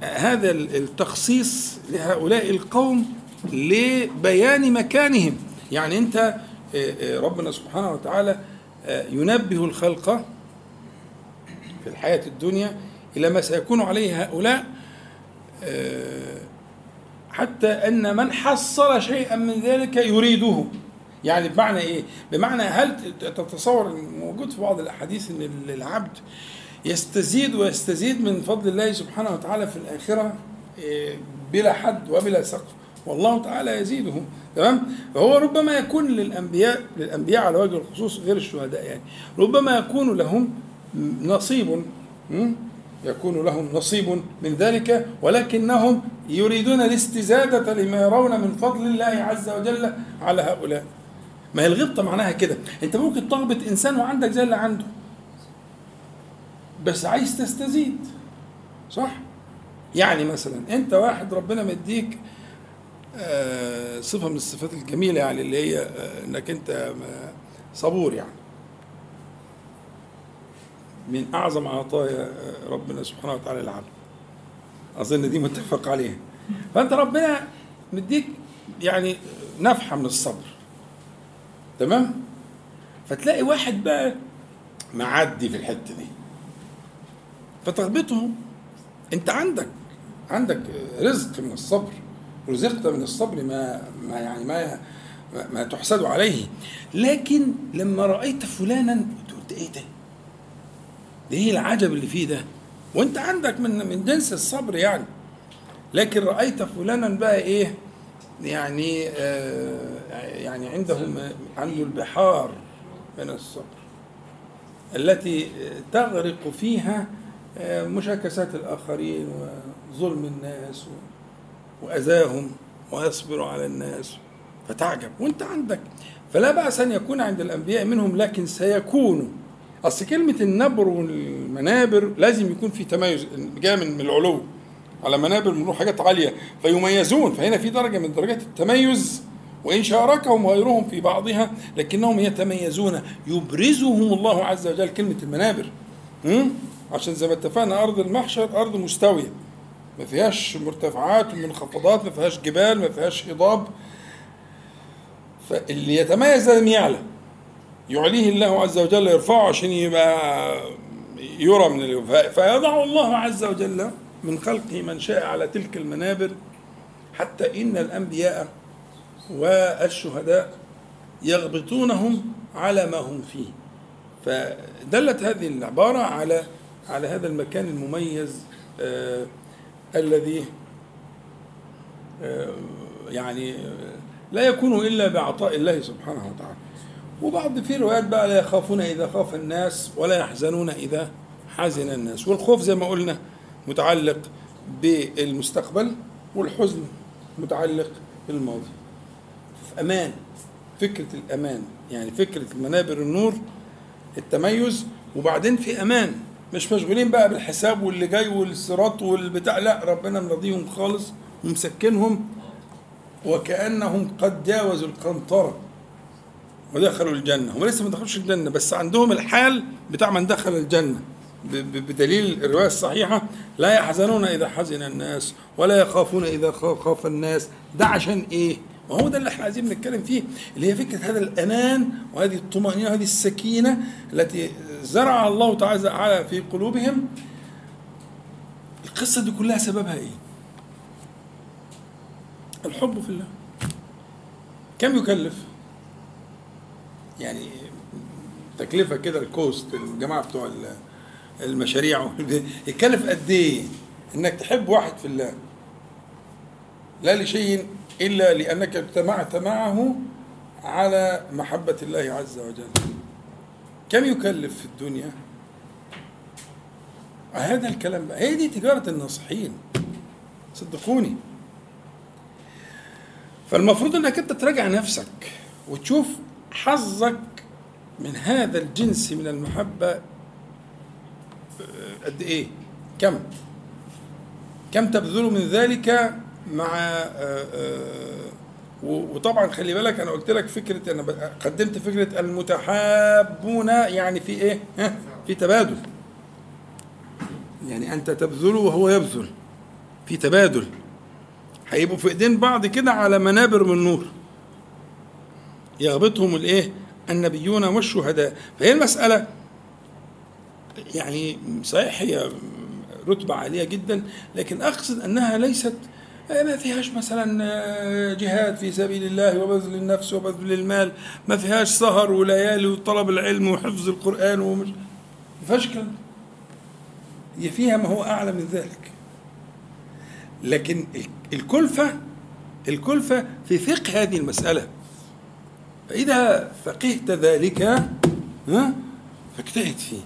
هذا ال- التخصيص لهؤلاء القوم لبيان مكانهم. يعني أنت آه، آه، ربنا سبحانه وتعالى آه، ينبه الخلق في الحياة الدنيا إلى ما سيكون عليه هؤلاء آه، حتى أن من حصل شيئا من ذلك يريده. يعني بمعنى إيه؟ بمعنى هل تتصور موجود في بعض الأحاديث أن العبد يستزيد ويستزيد من فضل الله سبحانه وتعالى في الآخرة إيه، بلا حد وبلا سقف. والله تعالى يزيده. تمام؟ فهو ربما يكون للأنبياء للأنبياء على وجه الخصوص غير الشهداء يعني ربما يكون لهم نصيب? يكون لهم نصيب من ذلك ولكنهم يريدون الاستزادة لما يرون من فضل الله عز وجل على هؤلاء. ما هي الغبطة معناها كده؟ انت ممكن تغبط إنسان وعندك زي اللي عنده. بس عايز تستزيد. صح؟ يعني مثلا انت واحد ربنا مديك آه، صفة من الصفات الجميلة يعني اللي هي آه، انك انت آه، صبور يعني. من أعظم عطايا آه، ربنا سبحانه وتعالى للعبد أظن دي متفق عليها. فأنت ربنا مديك يعني نفحة من الصبر. تمام؟ فتلاقي واحد بقى معدي في الحتة دي. فتغبطه أنت عندك عندك رزق من الصبر. رزقت من الصبر ما ما يعني ما- ما تحسد عليه. لكن لما رأيت فلانا قلت إيه ده؟ ده إيه العجب اللي فيه ده؟ وأنت عندك من من جنس الصبر يعني لكن رأيت فلانا بقى إيه؟ يعني آه يعني عنده عنده البحار من الصبر التي تغرق فيها آه، مشاكسات الآخرين وظلم الناس وأذاهم ويصبر على الناس فتعجب وأنت عندك فلا بأس أن يكون عند الأنبياء منهم لكن سيكون أصل كلمة النبر والمنابر لازم يكون في تميز جاء من العلو. على منابر من حاجات عالية. فيميزون فهنا في درجة من درجات التميز وإن شاركهم غيرهم في بعضها لكنهم يتميزون. يبرزهم الله عز وجل كلمة المنابر؟ عشان زي ما اتفقنا أرض المحشر أرض مستوية. ما فيهاش مرتفعات ومنخفضات ما فيهاش جبال ما فيهاش هضاب. فاللي يتميز لازم يعلى. يعليه الله عز وجل يرفعه عشان يبقى يرى من ال- ف- فيضع الله عز وجل من خلقه من شاء على تلك المنابر حتى إن الأنبياء والشهداء يغبطونهم على ما هم فيه. فدلت هذه العبارة على على هذا المكان المميز آه الذي آه يعني لا يكون إلا بعطاء الله سبحانه وتعالى. وبعض في روايات بقى لا يخافون إذا خاف الناس ولا يحزنون إذا حزن الناس. والخوف زي ما قلنا متعلق بالمستقبل والحزن متعلق بالماضي. في أمان فكرة الأمان يعني فكرة منابر النور التميز وبعدين في أمان. مش مشغولين بقى بالحساب واللي جاي والصراط والبتاع لا ربنا مرضيهم خالص ومسكنهم وكأنهم قد جاوزوا القنطرة. ودخلوا الجنة هم لسه ما دخلوش الجنة بس عندهم الحال بتاع من دخل الجنة بدليل الرواية الصحيحة لا يحزنون إذا حزن الناس ولا يخافون إذا خاف الناس ده عشان إيه؟ وهو ده اللي إحنا عايزين نتكلم فيه اللي هي فكرة هذا الأمان وهذه الطمأنينة وهذه السكينة التي زرع الله تعالى في قلوبهم القصة دي كلها سببها إيه؟ الحب في الله كم يكلف؟ يعني تكلفة كده الكوست الجماعة بتوع ال- المشاريع. يكلف قد إيه؟ إنك تحب واحد في الله. لا لشيء إلا لأنك اجتمعت معه على محبة الله عز وجل. كم يكلف في الدنيا؟ هذا الكلام بقى. هي دي تجارة الناصحين. صدقوني. فالمفروض إنك أنت تراجع نفسك وتشوف حظك من هذا الجنس من المحبة آه، قد إيه؟ كم؟ كم تبذل من ذلك مع آه، آه، وطبعا خلي بالك أنا قلت لك فكرة أنا قدمت فكرة المتحابون يعني في إيه؟ في تبادل. يعني أنت تبذل وهو يبذل في تبادل. هيبقوا في إيدين بعض كده على منابر من نور. يغبطهم الإيه؟ النبيون والشهداء. فهي المسألة يعني صحيح هي رتبة عالية جدا لكن أقصد أنها ليست ما فيهاش مثلا جهاد في سبيل الله وبذل النفس وبذل المال. ما فيهاش سهر وليالي وطلب العلم وحفظ القرآن ومش ما فيهاش هي فيها ما هو أعلى من ذلك. لكن الكلفة الكلفة في فقه هذه المسألة فإذا فقهت ذلك فاجتهد فيه.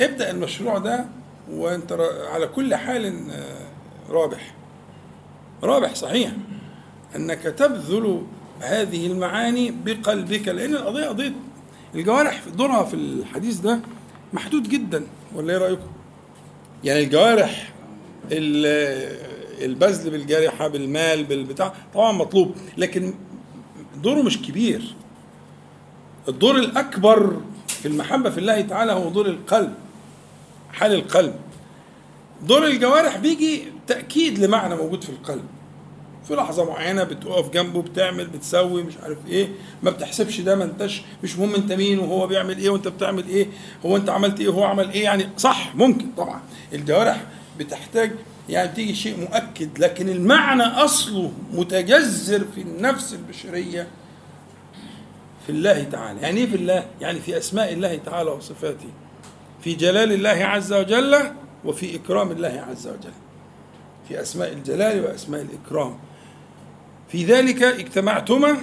ابدأ المشروع ده وأنت على كل حال رابح. رابح صحيح. أنك تبذل هذه المعاني بقلبك لأن القضية قضية الجوارح دورها في الحديث ده محدود جدا ولا إيه رأيكم؟ يعني الجوارح البذل بالجارحة بالمال بالبتاع طبعا مطلوب لكن دوره مش كبير. الدور الأكبر في المحبة في الله تعالى هو دور القلب حال القلب. دور الجوارح بيجي تأكيد لمعنى موجود في القلب. في لحظة معينة بتقف جنبه بتعمل بتسوي مش عارف إيه ما بتحسبش ده ما انتش مش مهم أنت مين وهو بيعمل إيه وأنت بتعمل إيه هو أنت عملت إيه وهو عمل إيه يعني؟ صح ممكن طبعا. الجوارح بتحتاج يعني بتيجي شيء مؤكد لكن المعنى أصله متجذر في النفس البشرية في الله تعالى. يعني إيه في الله؟ يعني في أسماء الله تعالى وصفاته. في جلال الله عز وجل وفي إكرام الله عز وجل. في أسماء الجلال وأسماء الإكرام. في ذلك اجتمعتما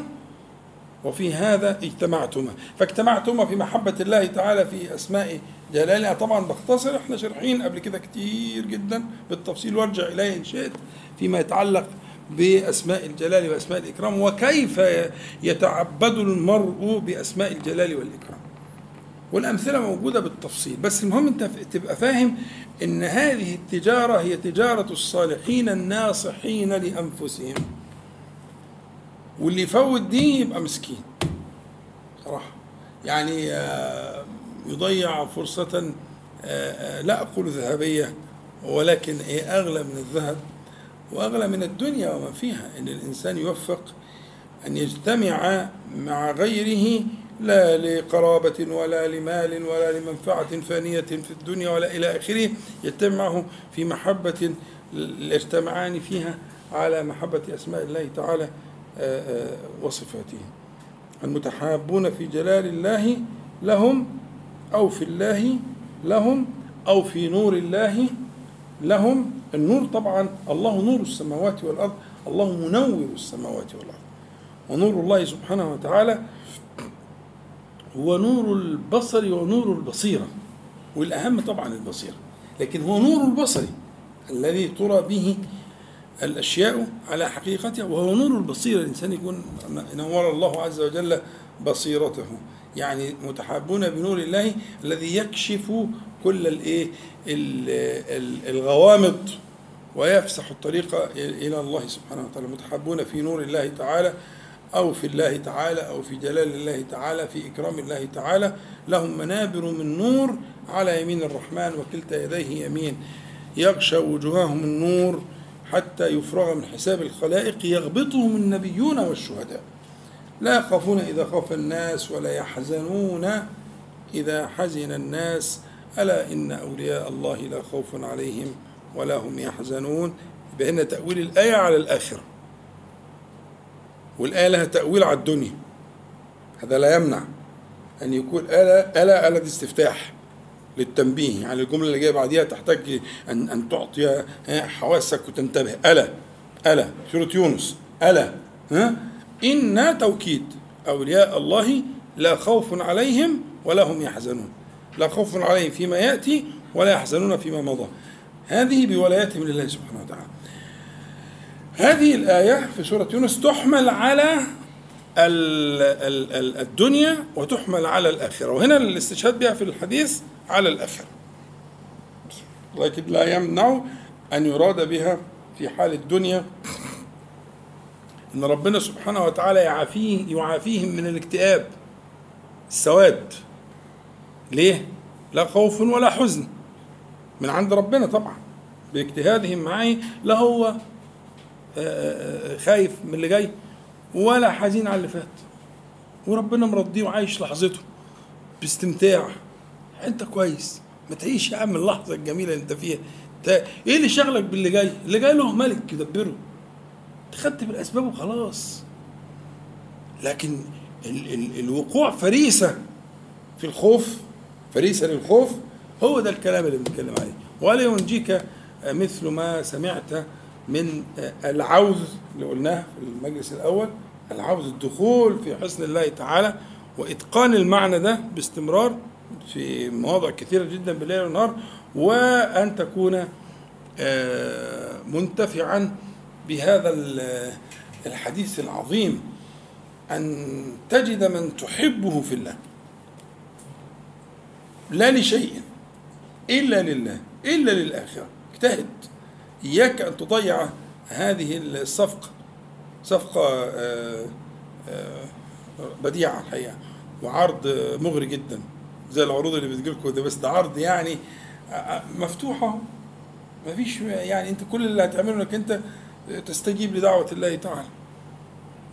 وفي هذا اجتمعتما. فاجتمعتما في محبة الله تعالى في أسماء جلاله طبعا بختصر إحنا شارحين قبل كده كتير جدا بالتفصيل وأرجع إليه إن شئت فيما يتعلق بأسماء الجلال وأسماء الإكرام وكيف يتعبد المرء بأسماء الجلال والإكرام. والأمثلة موجودة بالتفصيل بس المهم أنت تبقى فاهم إن هذه التجارة هي تجارة الصالحين الناصحين لأنفسهم. واللي يفوت دي يبقى مسكين. صراحة. يعني آه، يضيع فرصة آه، آه، لا أقول ذهبية ولكن إيه أغلى من الذهب وأغلى من الدنيا وما فيها. إن الإنسان يوفق أن يجتمع مع غيره لا لقرابة ولا لمال ولا لمنفعة فانية في الدنيا ولا إلى آخره يجتمعه في محبة يجتمعان فيها على محبة أسماء الله تعالى آه، وصفاته. المتحابون في جلال الله لهم أو في الله لهم أو في نور الله لهم. النور طبعا الله نور السماوات والأرض الله منور السماوات والأرض. ونور الله سبحانه وتعالى هو نور البصر ونور البصيرة والأهم طبعا البصيرة لكن هو نور البصر الذي ترى به الأشياء على حقيقتها وهو نور البصيرة. الإنسان يكون نور الله عز وجل بصيرته. يعني متحابون بنور الله الذي يكشف كل الايه الغوامض ويفسح الطريق إلى الله سبحانه وتعالى. متحابون في نور الله تعالى أو في الله تعالى أو في جلال الله تعالى في إكرام الله تعالى. لهم منابر من نور على يمين الرحمن وكلتا يديه يمين. يغشى وجوههم النور حتى يفرغ من حساب الخلائق يغبطهم النبيون والشهداء. لا يخافون إذا خاف الناس ولا يحزنون إذا حزن الناس. ألا إن أولياء الله لا خوف عليهم ولا هم يحزنون. بأن تأويل الآية على الآخرة والآية لها تأويل على الدنيا. هذا لا يمنع أن يكون ألا ألا ألا دي استفتاح للتنبيه. يعني الجملة اللي جاية بعديها تحتاج أن أن تعطي حواسك وتنتبه. ألا ألا سورة يونس. ألا ها؟ إن توكيد. أولياء الله لا خوف عليهم ولا هم يحزنون. لا خوف عليهم فيما يأتي ولا يحزنون فيما مضى. هذه بولايتهم لله سبحانه وتعالى. هذه الآية في سورة يونس تحمل على الدنيا وتحمل على الآخرة. وهنا الاستشهاد بها في الحديث على الآخرة. لكن لا يمنع أن يراد بها في حال الدنيا إن ربنا سبحانه وتعالى يعافيه يعافيهم من الاكتئاب. السواد. ليه؟ لا خوف ولا حزن. من عند ربنا طبعا. باجتهادهم معي لا هو آه، آه، آه، خايف من اللي جاي ولا حزين على اللي فات. وربنا مرضيه وعايش لحظته باستمتاع. أنت كويس. ما تعيش يا عم اللحظة الجميلة اللي أنت فيها. إيه اللي شغلك باللي جاي؟ اللي جاي له ملك يدبره. خدت بالاسباب وخلاص. لكن ال ال الوقوع فريسة في الخوف فريسة للخوف هو ده الكلام اللي بنتكلم عليه. ولا ينجيك مثل ما سمعت من العوز اللي قلناه في المجلس الأول العوز الدخول في حسن الله تعالى وإتقان المعنى ده باستمرار في مواضع كثيرة جدا بالليل والنهار وأن تكون آه، منتفعا بهذا الحديث العظيم أن تجد من تحبه في الله. لا لشيء إلا لله إلا للآخرة. اجتهد. إياك أن تضيع هذه الصفقة صفقة آه، آه، بديعة الحقيقة وعرض مغري جدا زي العروض اللي بتجيلكم ده بس ده عرض يعني آه، مفتوحة ما فيش يعني أنت كل اللي هتعمله إنك أنت تستجيب لدعوة الله تعالى.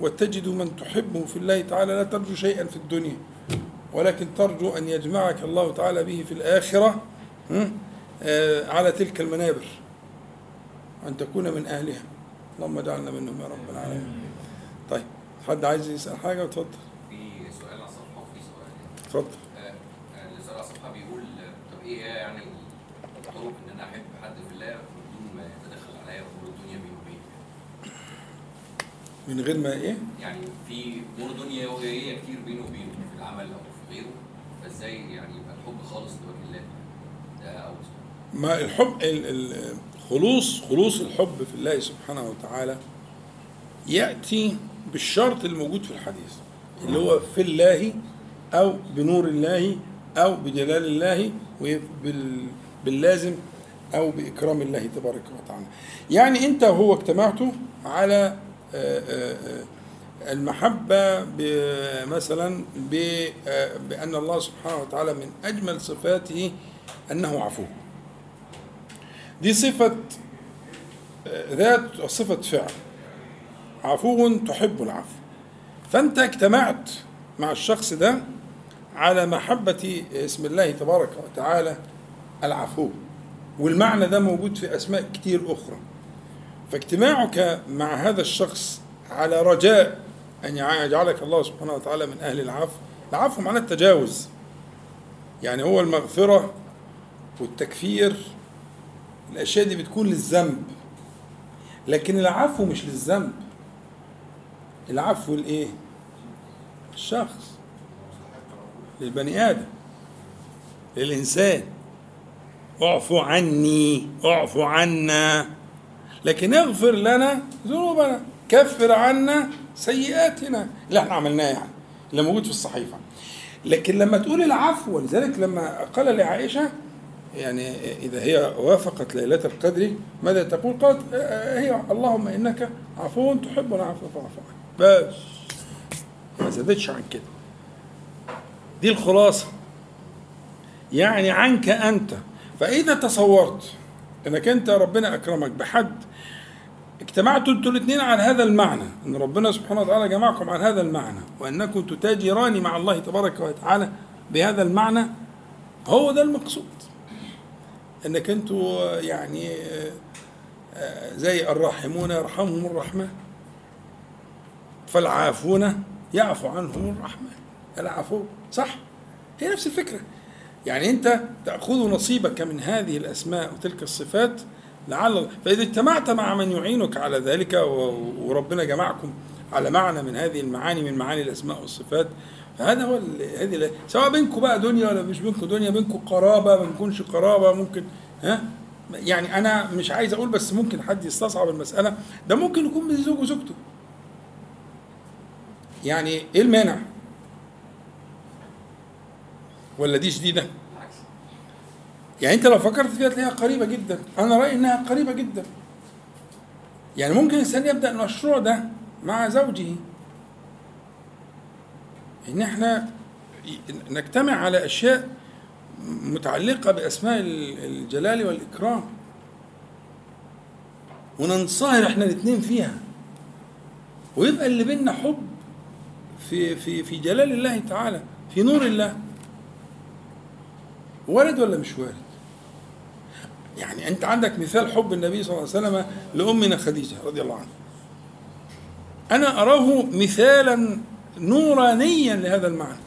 وتجد من تحبه في الله تعالى لا ترجو شيئا في الدنيا ولكن ترجو أن يجمعك الله تعالى به في الآخرة? آه، على تلك المنابر أن تكون من أهلها. اللهم اجعلنا منهم يا رب العالمين. طيب حد عايز يسأل حاجة؟ اتفضل. في سؤال على الصفحه وفي سؤال. اتفضل. آه، آه، اللي سؤال على الصفحه بيقول آه، طب إيه يعني الطرق ان أنا احب حد في الله بدون ما يتدخل عليا امور الدنيا بيني وبينه من غير ما إيه؟ يعني في امور دنيويه كتير بينه وبينه في العمل أو في غيره فإزاي يعني يبقى الحب خالص لوجه الله؟ ده أول سؤال. ما الحب ال- ال- خلوص خلوص الحب في الله سبحانه وتعالى يأتي بالشرط الموجود في الحديث اللي هو في الله أو بنور الله أو بجلال الله وباللازم أو بإكرام الله تبارك وتعالى. يعني أنت وهو اجتمعتوا على المحبة ب- مثلا ب- آه، بأن الله سبحانه وتعالى من أجمل صفاته أنه عفو. دي صفة آه، ذات وصفة فعل. عفو تحب العفو. فأنت اجتمعت مع الشخص ده على محبة اسم الله تبارك وتعالى العفو. والمعنى ده موجود في أسماء كتير أخرى. فاجتماعك مع هذا الشخص على رجاء أن يجعلك الله سبحانه وتعالى من أهل العفو. العفو معناه التجاوز. يعني هو المغفرة والتكفير الأشياء دي بتكون للذنب. لكن العفو مش للذنب. العفو لإيه؟ الشخص للبني آدم. للإنسان. اعفو عني اعفو عنا. لكن اغفر لنا ذنوبنا كفر عنا سيئاتنا اللي إحنا عملناه يعني اللي موجود في الصحيفة. لكن لما تقول العفو ولذلك لما قال لعائشة يعني إذا هي وافقت ليلة القدر ماذا تقول؟ قالت آه، هي اللهم إنك عفو تحب العفو فاعف عني. بس. ما زادتش عن كده. دي الخلاصة. يعني عنك أنت. فإذا تصورت إنك أنت ربنا أكرمك بحد اجتمعتوا أنتوا الاثنين على هذا المعنى. إن ربنا سبحانه وتعالى جمعكم على هذا المعنى. وأنكم تتاجران مع الله تبارك وتعالى بهذا المعنى. هو ده المقصود. إنك أنتوا يعني آه، آه، زي الراحمون يرحمهم الرحمن فالعافون يعفو عنهم الرحمن العفو صح؟ هي نفس الفكرة. يعني أنت تأخذ نصيبك من هذه الأسماء وتلك الصفات لعل فإذا اجتمعت مع من يعينك على ذلك وربنا جمعكم على معنى من هذه المعاني من معاني الأسماء والصفات فهذا هو هذه سواء بينكم بقى دنيا ولا مش بينكم دنيا بينكم قرابة ما بنكونش قرابة ممكن ها؟ يعني أنا مش عايز أقول بس ممكن حد يستصعب المسألة. ده ممكن يكون بين زوج وزوجته. يعني إيه المانع؟ ولا دي بالعكس يعني انت لو فكرت فيها تلاقيها قريبة جدا. أنا رأيي انها قريبة جدا. يعني ممكن الإنسان يبدأ المشروع ده مع زوجه. إن إحنا نجتمع على أشياء متعلقة بأسماء الجلال والإكرام. وننصهر إحنا الاثنين فيها. ويبقى اللي بينا حب في في في جلال الله تعالى في نور الله. وارد ولا مش وارد؟ يعني انت عندك مثال حب النبي صلى الله عليه وسلم لأمنا خديجة رضي الله عنها. أنا أراه مثالا نورانيا لهذا المعنى.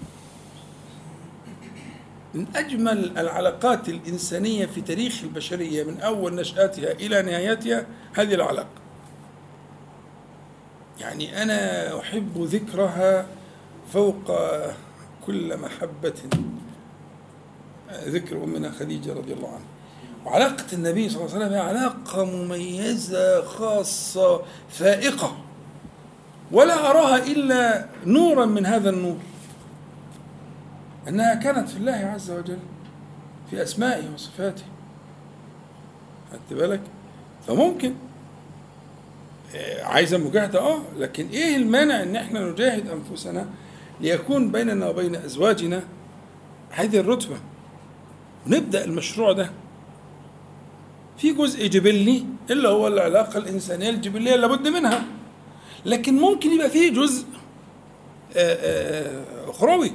من أجمل العلاقات الإنسانية في تاريخ البشرية من أول نشأتها إلى نهايتها هذه العلاقة. يعني أنا أحب ذكرها فوق كل محبة ذكر أمنا خديجة رضي الله عنها وعلاقة النبي صلى الله عليه وسلم هي علاقة مميزة خاصة فائقة. ولا أراها إلا نورا من هذا النور. أنها كانت في الله عز وجل في أسمائه وصفاته. خدت بالك؟ فممكن. آه، عايزة مجاهدة؟ آه لكن إيه المانع إن إحنا نجاهد أنفسنا ليكون بيننا وبين أزواجنا هذه الرتبة؟ ونبدا المشروع ده. في جزء جبلي اللي هو العلاقة الإنسانية الجبلية اللي لابد منها. لكن ممكن يبقى فيه جزء آه، آه، أخروي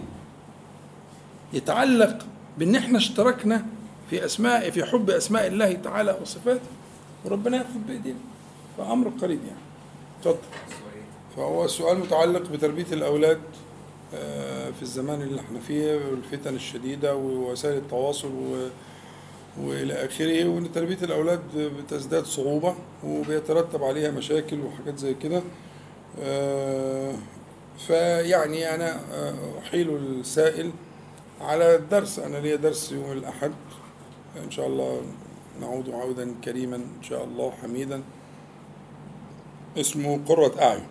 يتعلق بأن إحنا اشتركنا في أسماء في حب أسماء الله تعالى وصفاته وربنا يأخذ بإيدينا فأمر قريب يعني. اتفضل. فهو السؤال متعلق بتربية الأولاد آه، في الزمان اللي إحنا فيه والفتن الشديدة ووسائل التواصل و والى اخره وان تربيه الاولاد بتزداد صعوبه وبيترتب عليها مشاكل وحاجات زي كده. آه، فيعني أنا آه، احيل السائل على الدرس. أنا لي درس يوم الاحد ان شاء الله نعود عودا كريما ان شاء الله حميدا اسمه قرة أعين.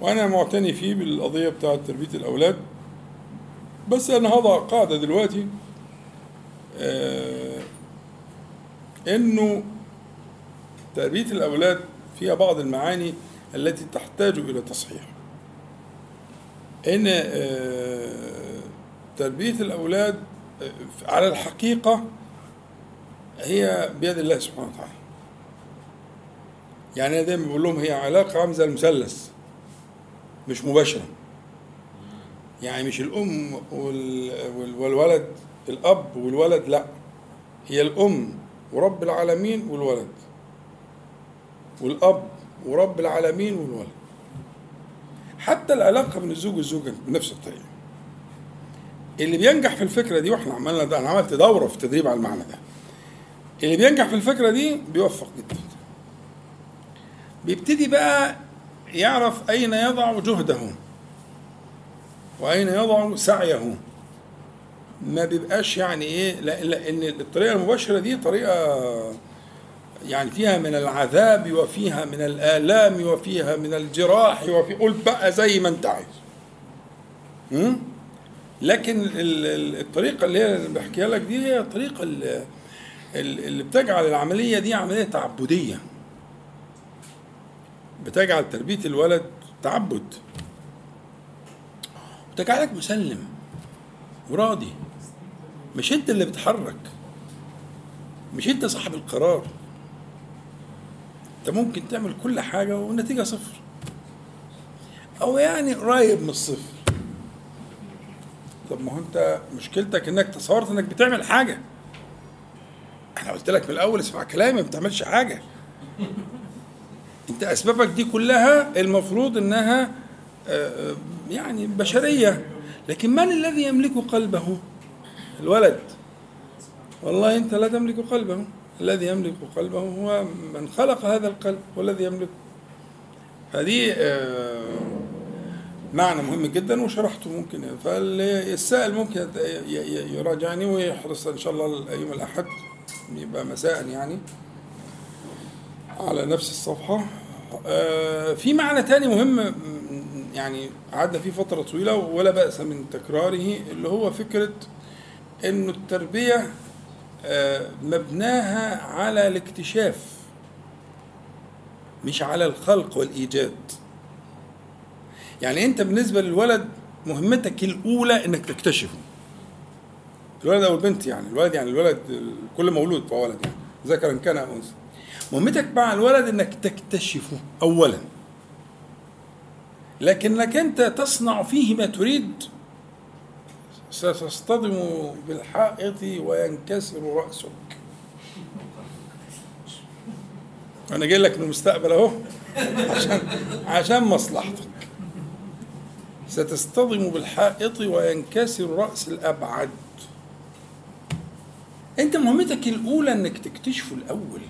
وأنا معتني فيه بالقضية بتاعة تربية الأولاد. بس أنا هضع قاعدة دلوقتي. آه، إنه تربية الأولاد فيها بعض المعاني التي تحتاج إلى تصحيح. إن آه، تربية الأولاد آه، على الحقيقة هي بيد الله سبحانه وتعالى. يعني أنا دايما بقول لهم هي علاقة زي المثلث مش مباشرة. يعني مش الأم وال- وال- والولد الأب والولد لا. هي الأم ورب العالمين والولد. والأب ورب العالمين والولد. حتى العلاقة بين الزوج والزوجة بنفس الطريقة. اللي بينجح في الفكرة دي وإحنا عملنا ده أنا عملت دورة في التدريب على المعنى ده. اللي بينجح في الفكرة دي بيوفق جدا. بيبتدي بقى يعرف أين يضع جهده وأين يضع سعيه. ما بيبقاش يعني إيه لا- لأن الطريقة المباشرة دي طريقة يعني فيها من العذاب وفيها من الآلام وفيها من الجراح وفي قول بقى زي ما أنت عايز? لكن ال- ال- الطريقة اللي هي بحكيها لك دي هي الطريقة اللي, بتجعل العملية دي عملية تعبدية. بتجعل تربية الولد تعبد. وتجعلك مسلم وراضي. مش انت اللي بتحرك مش انت صاحب القرار. انت ممكن تعمل كل حاجة والنتيجة صفر. أو يعني قريب من الصفر. طب ما هو انت مشكلتك انك تصورت انك بتعمل حاجة. أنا قلت لك من الأول اسمع كلامي ما بتعملش حاجة. انت أسبابك دي كلها المفروض إنها آه، آه، يعني بشرية. لكن من الذي يملك قلبه؟ الولد. والله أنت لا تملك قلبه. الذي يملك قلبه هو من خلق هذا القلب هو الذي يملكه هذه آه، معنى مهم جدا وشرحته ممكن. فالسائل ممكن يراجعني ويحرص إن شاء الله يوم الأحد يبقى مساء يعني. على نفس الصفحة. آه، في معنى تاني مهم يعني قعدنا فيه فترة طويلة ولا بأس من تكراره اللي هو فكرة إنه التربية آه، مبناها على الاكتشاف مش على الخلق والإيجاد. يعني أنت بالنسبة للولد مهمتك الأولى إنك تكتشفه. الولد أو البنت يعني الولد يعني الولد كل مولود فهو ولد يعني ذكرا كان أو أنثى. مهمتك مع الولد إنك تكتشفه اولا. لكنك أنت تصنع فيه ما تريد ستصطدم بالحائط وينكسر رأسك. أنا جاي لك من المستقبل أهو عشان عشان مصلحتك. ستصطدم بالحائط وينكسر رأس الأبعد. أنت مهمتك الأولى إنك تكتشفه الأول.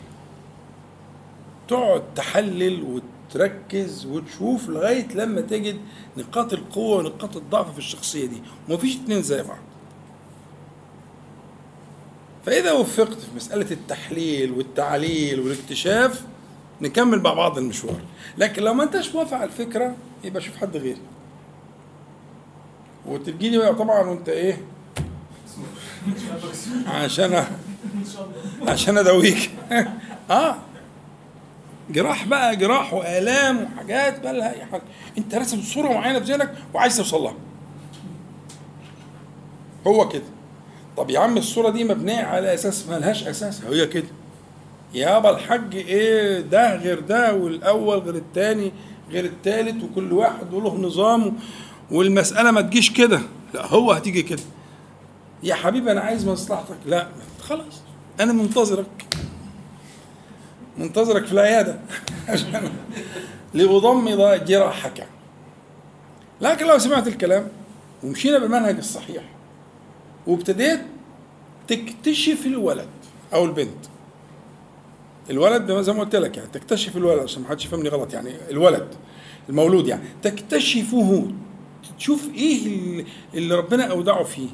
تقعد تحلل وتركز وتشوف لغاية لما تجد نقاط القوة ونقاط الضعف في الشخصية دي. ومفيش اتنين زي بعض. فإذا وفقت في مسألة التحليل والتعليل والاكتشاف نكمل مع بعض المشوار. لكن لو ما انتش موافق على الفكرة يبقى شوف حد غيري. وتجيني بقى طبعا وأنت إيه؟ عشان عشان اداويك آه. جراح بقى جراح وآلام وحاجات بقى لها اي حاجة. انت راسم صورة معينة في ذهنك وعايز توصل لها. هو كده. طب يا عم الصورة دي مبنية على أساس ما لهاش أساس. هي كده. يابا الحج إيه ده غير ده والأول غير التاني غير التالت وكل واحد وله نظامه والمسألة ما تجيش كده. لا هو هتيجي كده. يا حبيبي أنا عايز مصلحتك. لا خلاص. أنا منتظرك. منتظرك في العيادة. عشان لأضمد جراحك لكن لو سمعت الكلام ومشينا بالمنهج الصحيح وابتديت تكتشف الولد أو البنت. الولد زي ما قلت لك يعني تكتشف الولد عشان ما حدش يفهمني غلط يعني الولد المولود يعني. تكتشفه تشوف إيه اللي ربنا أودعه فيه.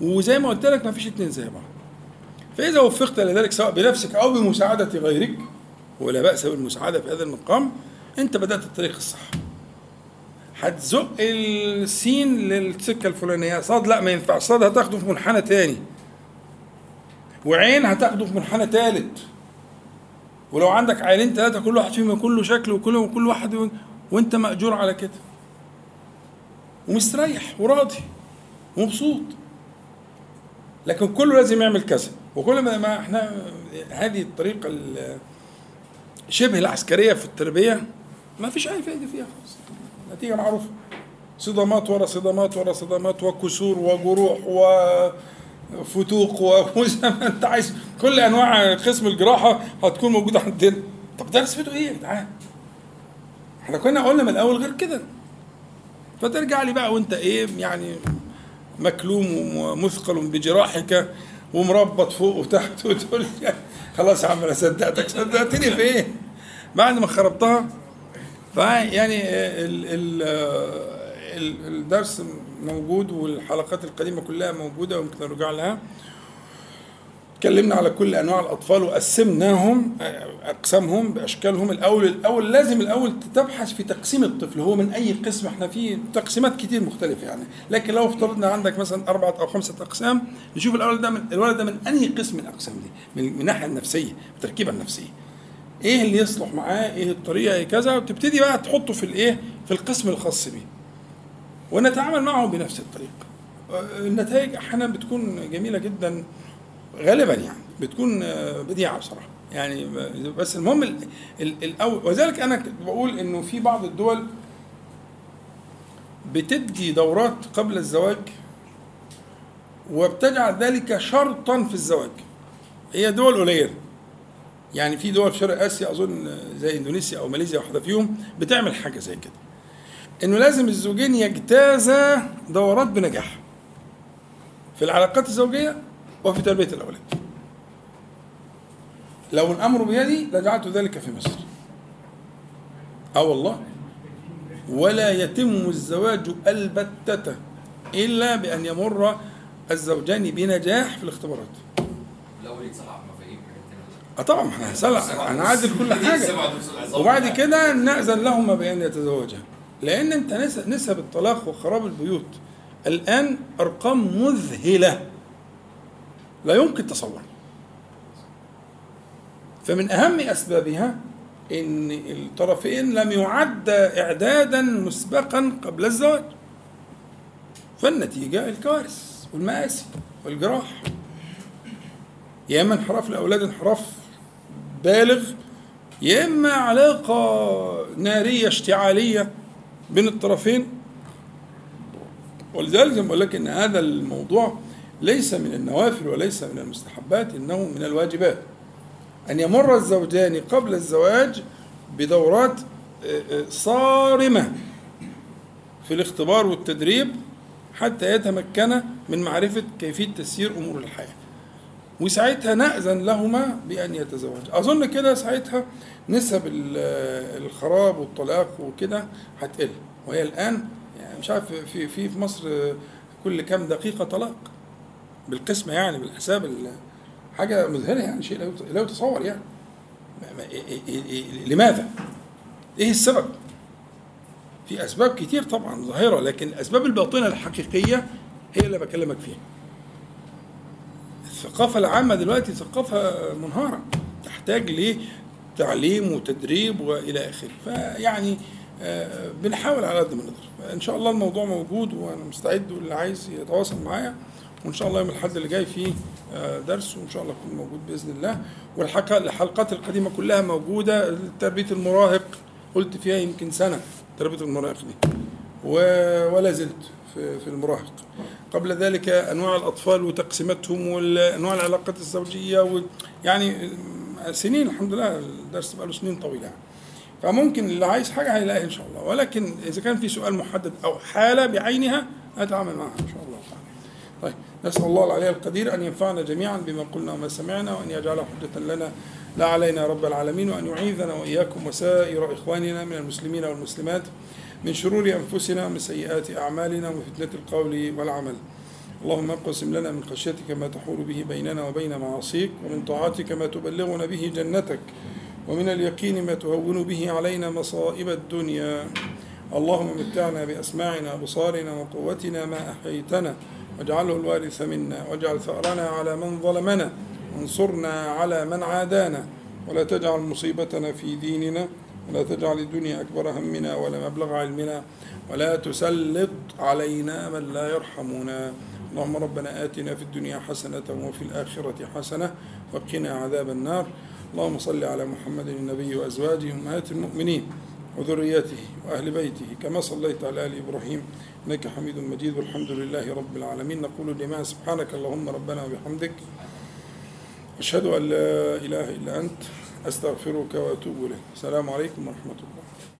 وزي ما قلت لك ما فيش اتنين زي بعض. فإذا وفقت لذلك سواء بنفسك أو بمساعدة غيرك ولا بأس بالمساعدة في هذا المقام أنت بدأت الطريق الصح. هتزق السين للسكة الفلانية. صاد لا ما ينفعش. صاد هتاخده في منحنى تاني. وعين هتاخده في منحنى تالت. ولو عندك عيلين ثلاثة كل واحد فيهم يكون له شكل وكل وكل واحد و... وانت مأجور على كده. ومستريح وراضي ومبسوط. لكن كله لازم يعمل كذا. وكل ما, إحنا هذه الطريقة ال- شبه العسكرية في التربية ما فيش أي فائده فيها خالص. نتيجة معروفة. صدامات ورا صدامات ورا صدامات وكسور وجروح وفتوق وزي ما أنت عايز. كل أنواع قسم الجراحة هتكون موجودة عندنا. طب ده نسبته إيه يا جدعان؟ إحنا كنا قلنا من الأول غير كده. فترجع لي بقى وأنت إيه يعني مكلوم ومثقل بجراحك. ومربط فوق وتحت وتقول لي خلاص يا عم أنا صدقتك صدقتني في إيه؟ بعد ما خربتها فيعني ال ال ال الدرس موجود والحلقات القديمة كلها موجودة ويمكن نرجع لها اتكلمنا على كل أنواع الأطفال وقسمناهم أقسامهم بأشكالهم. الأول الأول لازم الأول تبحث في تقسيم الطفل هو من أي قسم؟ إحنا في تقسيمات كتير مختلفة يعني. لكن لو افترضنا عندك مثلا أربعة أو خمسة أقسام نشوف الأول ده من الولد ده من أنهي قسم الأقسام دي؟ من الناحية النفسية التركيبه النفسية. إيه اللي يصلح معاه؟ إيه الطريقة؟ إيه كذا؟ وتبتدي بقى تحطه في الإيه؟ في القسم الخاص بيه. ونتعامل معه بنفس الطريقة. النتائج أحيانا بتكون جميلة جدا. غالبا يعني بتكون آه، بديعة بصراحة. يعني بس المهم ال- ال- الأول وذلك أنا بقول إنه في بعض الدول بتدي دورات قبل الزواج وبتجعل ذلك شرطا في الزواج. هي دول قليلة. يعني في دول في شرق آسيا أظن زي إندونيسيا أو ماليزيا واحدة فيهم بتعمل حاجة زي كده. إنه لازم الزوجين يجتازا دورات بنجاح. في العلاقات الزوجية وفي تربية الأولاد. لو الأمر بيدي لجعلت ذلك في مصر. آه والله. ولا يتم الزواج البتة إلا بأن يمر الزوجان بنجاح في الاختبارات. تانية. آه طبعا إحنا هنسلع هنعدل كل حاجة. وبعد كده نأذن لهما بأن يتزوجا. لأن أنت نس- نسب الطلاق وخراب البيوت الآن أرقام مذهلة. لا يمكن تصورها فمن أهم أسبابها أن الطرفين لم يعد إعدادا مسبقا قبل الزواج. فالنتيجة الكوارث والمآسي والجراح. يا إما انحراف الأولاد انحراف بالغ يا إما علاقة نارية اشتعالية بين الطرفين. ولذلك بقول لك إن هذا الموضوع ليس من النوافل وليس من المستحبات إنه من الواجبات. أن يمر الزوجان قبل الزواج بدورات آه، آه، صارمة في الاختبار والتدريب حتى يتمكن من معرفة كيفية تسيير أمور الحياة. وساعتها نأذن لهما بأن يتزوجا. أظن كده ساعتها نسب ال- الخراب والطلاق وكده هتقل. وهي الآن يعني مش عارف في في في مصر كل كام دقيقة طلاق. بالقسمة يعني بالحساب ال- حاجة مذهلة يعني شيء لا يت- لا يتصور يعني إيه- إيه- إيه- لماذا؟ إيه السبب؟ في أسباب كتير طبعا ظاهرة لكن الأسباب الباطنة الحقيقية هي اللي بكلمك فيها الثقافة العامة دلوقتي ثقافة منهارة تحتاج لتعليم وتدريب وإلى آخره فيعني آه، بنحاول على قد ما نقدر إن شاء الله الموضوع موجود وأنا مستعد واللي عايز يتواصل معايا وإن شاء الله يوم الأحد اللي جاي فيه آه، درس وإن شاء الله يكون موجود بإذن الله. والحلقة الحلقات القديمة كلها موجودة. تربيه المراهق قلت فيها يمكن سنة تربية المراهق دي. ولا زلت في المراهق. قبل ذلك أنواع الأطفال وتقسيماتهم وانواع العلاقات الزوجية يعني سنين الحمد لله الدرس بقى له سنين طويلة. يعني. فممكن اللي عايز حاجة هيلاقيها إن شاء الله. ولكن إذا كان في سؤال محدد أو حالة بعينها اتعامل معها إن شاء الله. تعالى. طيب نسأل الله العلي القدير أن ينفعنا جميعا بما قلنا وما سمعنا وأن يجعله حجة لنا لا علينا رب العالمين وأن يعيذنا وإياكم وسائر إخواننا من المسلمين والمسلمات من شرور أنفسنا ومن سيئات أعمالنا ومن فتنة القول والعمل. اللهم اقسم لنا من خشيتك ما تحول به بيننا وبين معاصيك ومن طاعتك ما تبلغنا به جنتك ومن اليقين ما تهون به علينا مصائب الدنيا اللهم متعنا بأسماعنا وبصارنا وقوتنا ما أحييتنا واجعله الوارث منا واجعل ثأرنا على من ظلمنا وانصرنا على من عادانا. ولا تجعل مصيبتنا في ديننا ولا تجعل الدنيا أكبر همنا ولا مبلغ علمنا ولا تسلط علينا من لا يرحمنا. اللهم ربنا آتنا في الدنيا حسنة وفي الآخرة حسنة وقنا عذاب النار. اللهم صل على محمد النبي وأزواجه أمهات المؤمنين. وذريته وأهل بيته. كما صليت على آل إبراهيم إنك حميد مجيد. والحمد لله رب العالمين. نقول جميعا سبحانك اللهم ربنا وبحمدك. أشهد أن لا إله إلا أنت. أستغفرك وأتوب إليك. السلام عليكم ورحمة الله.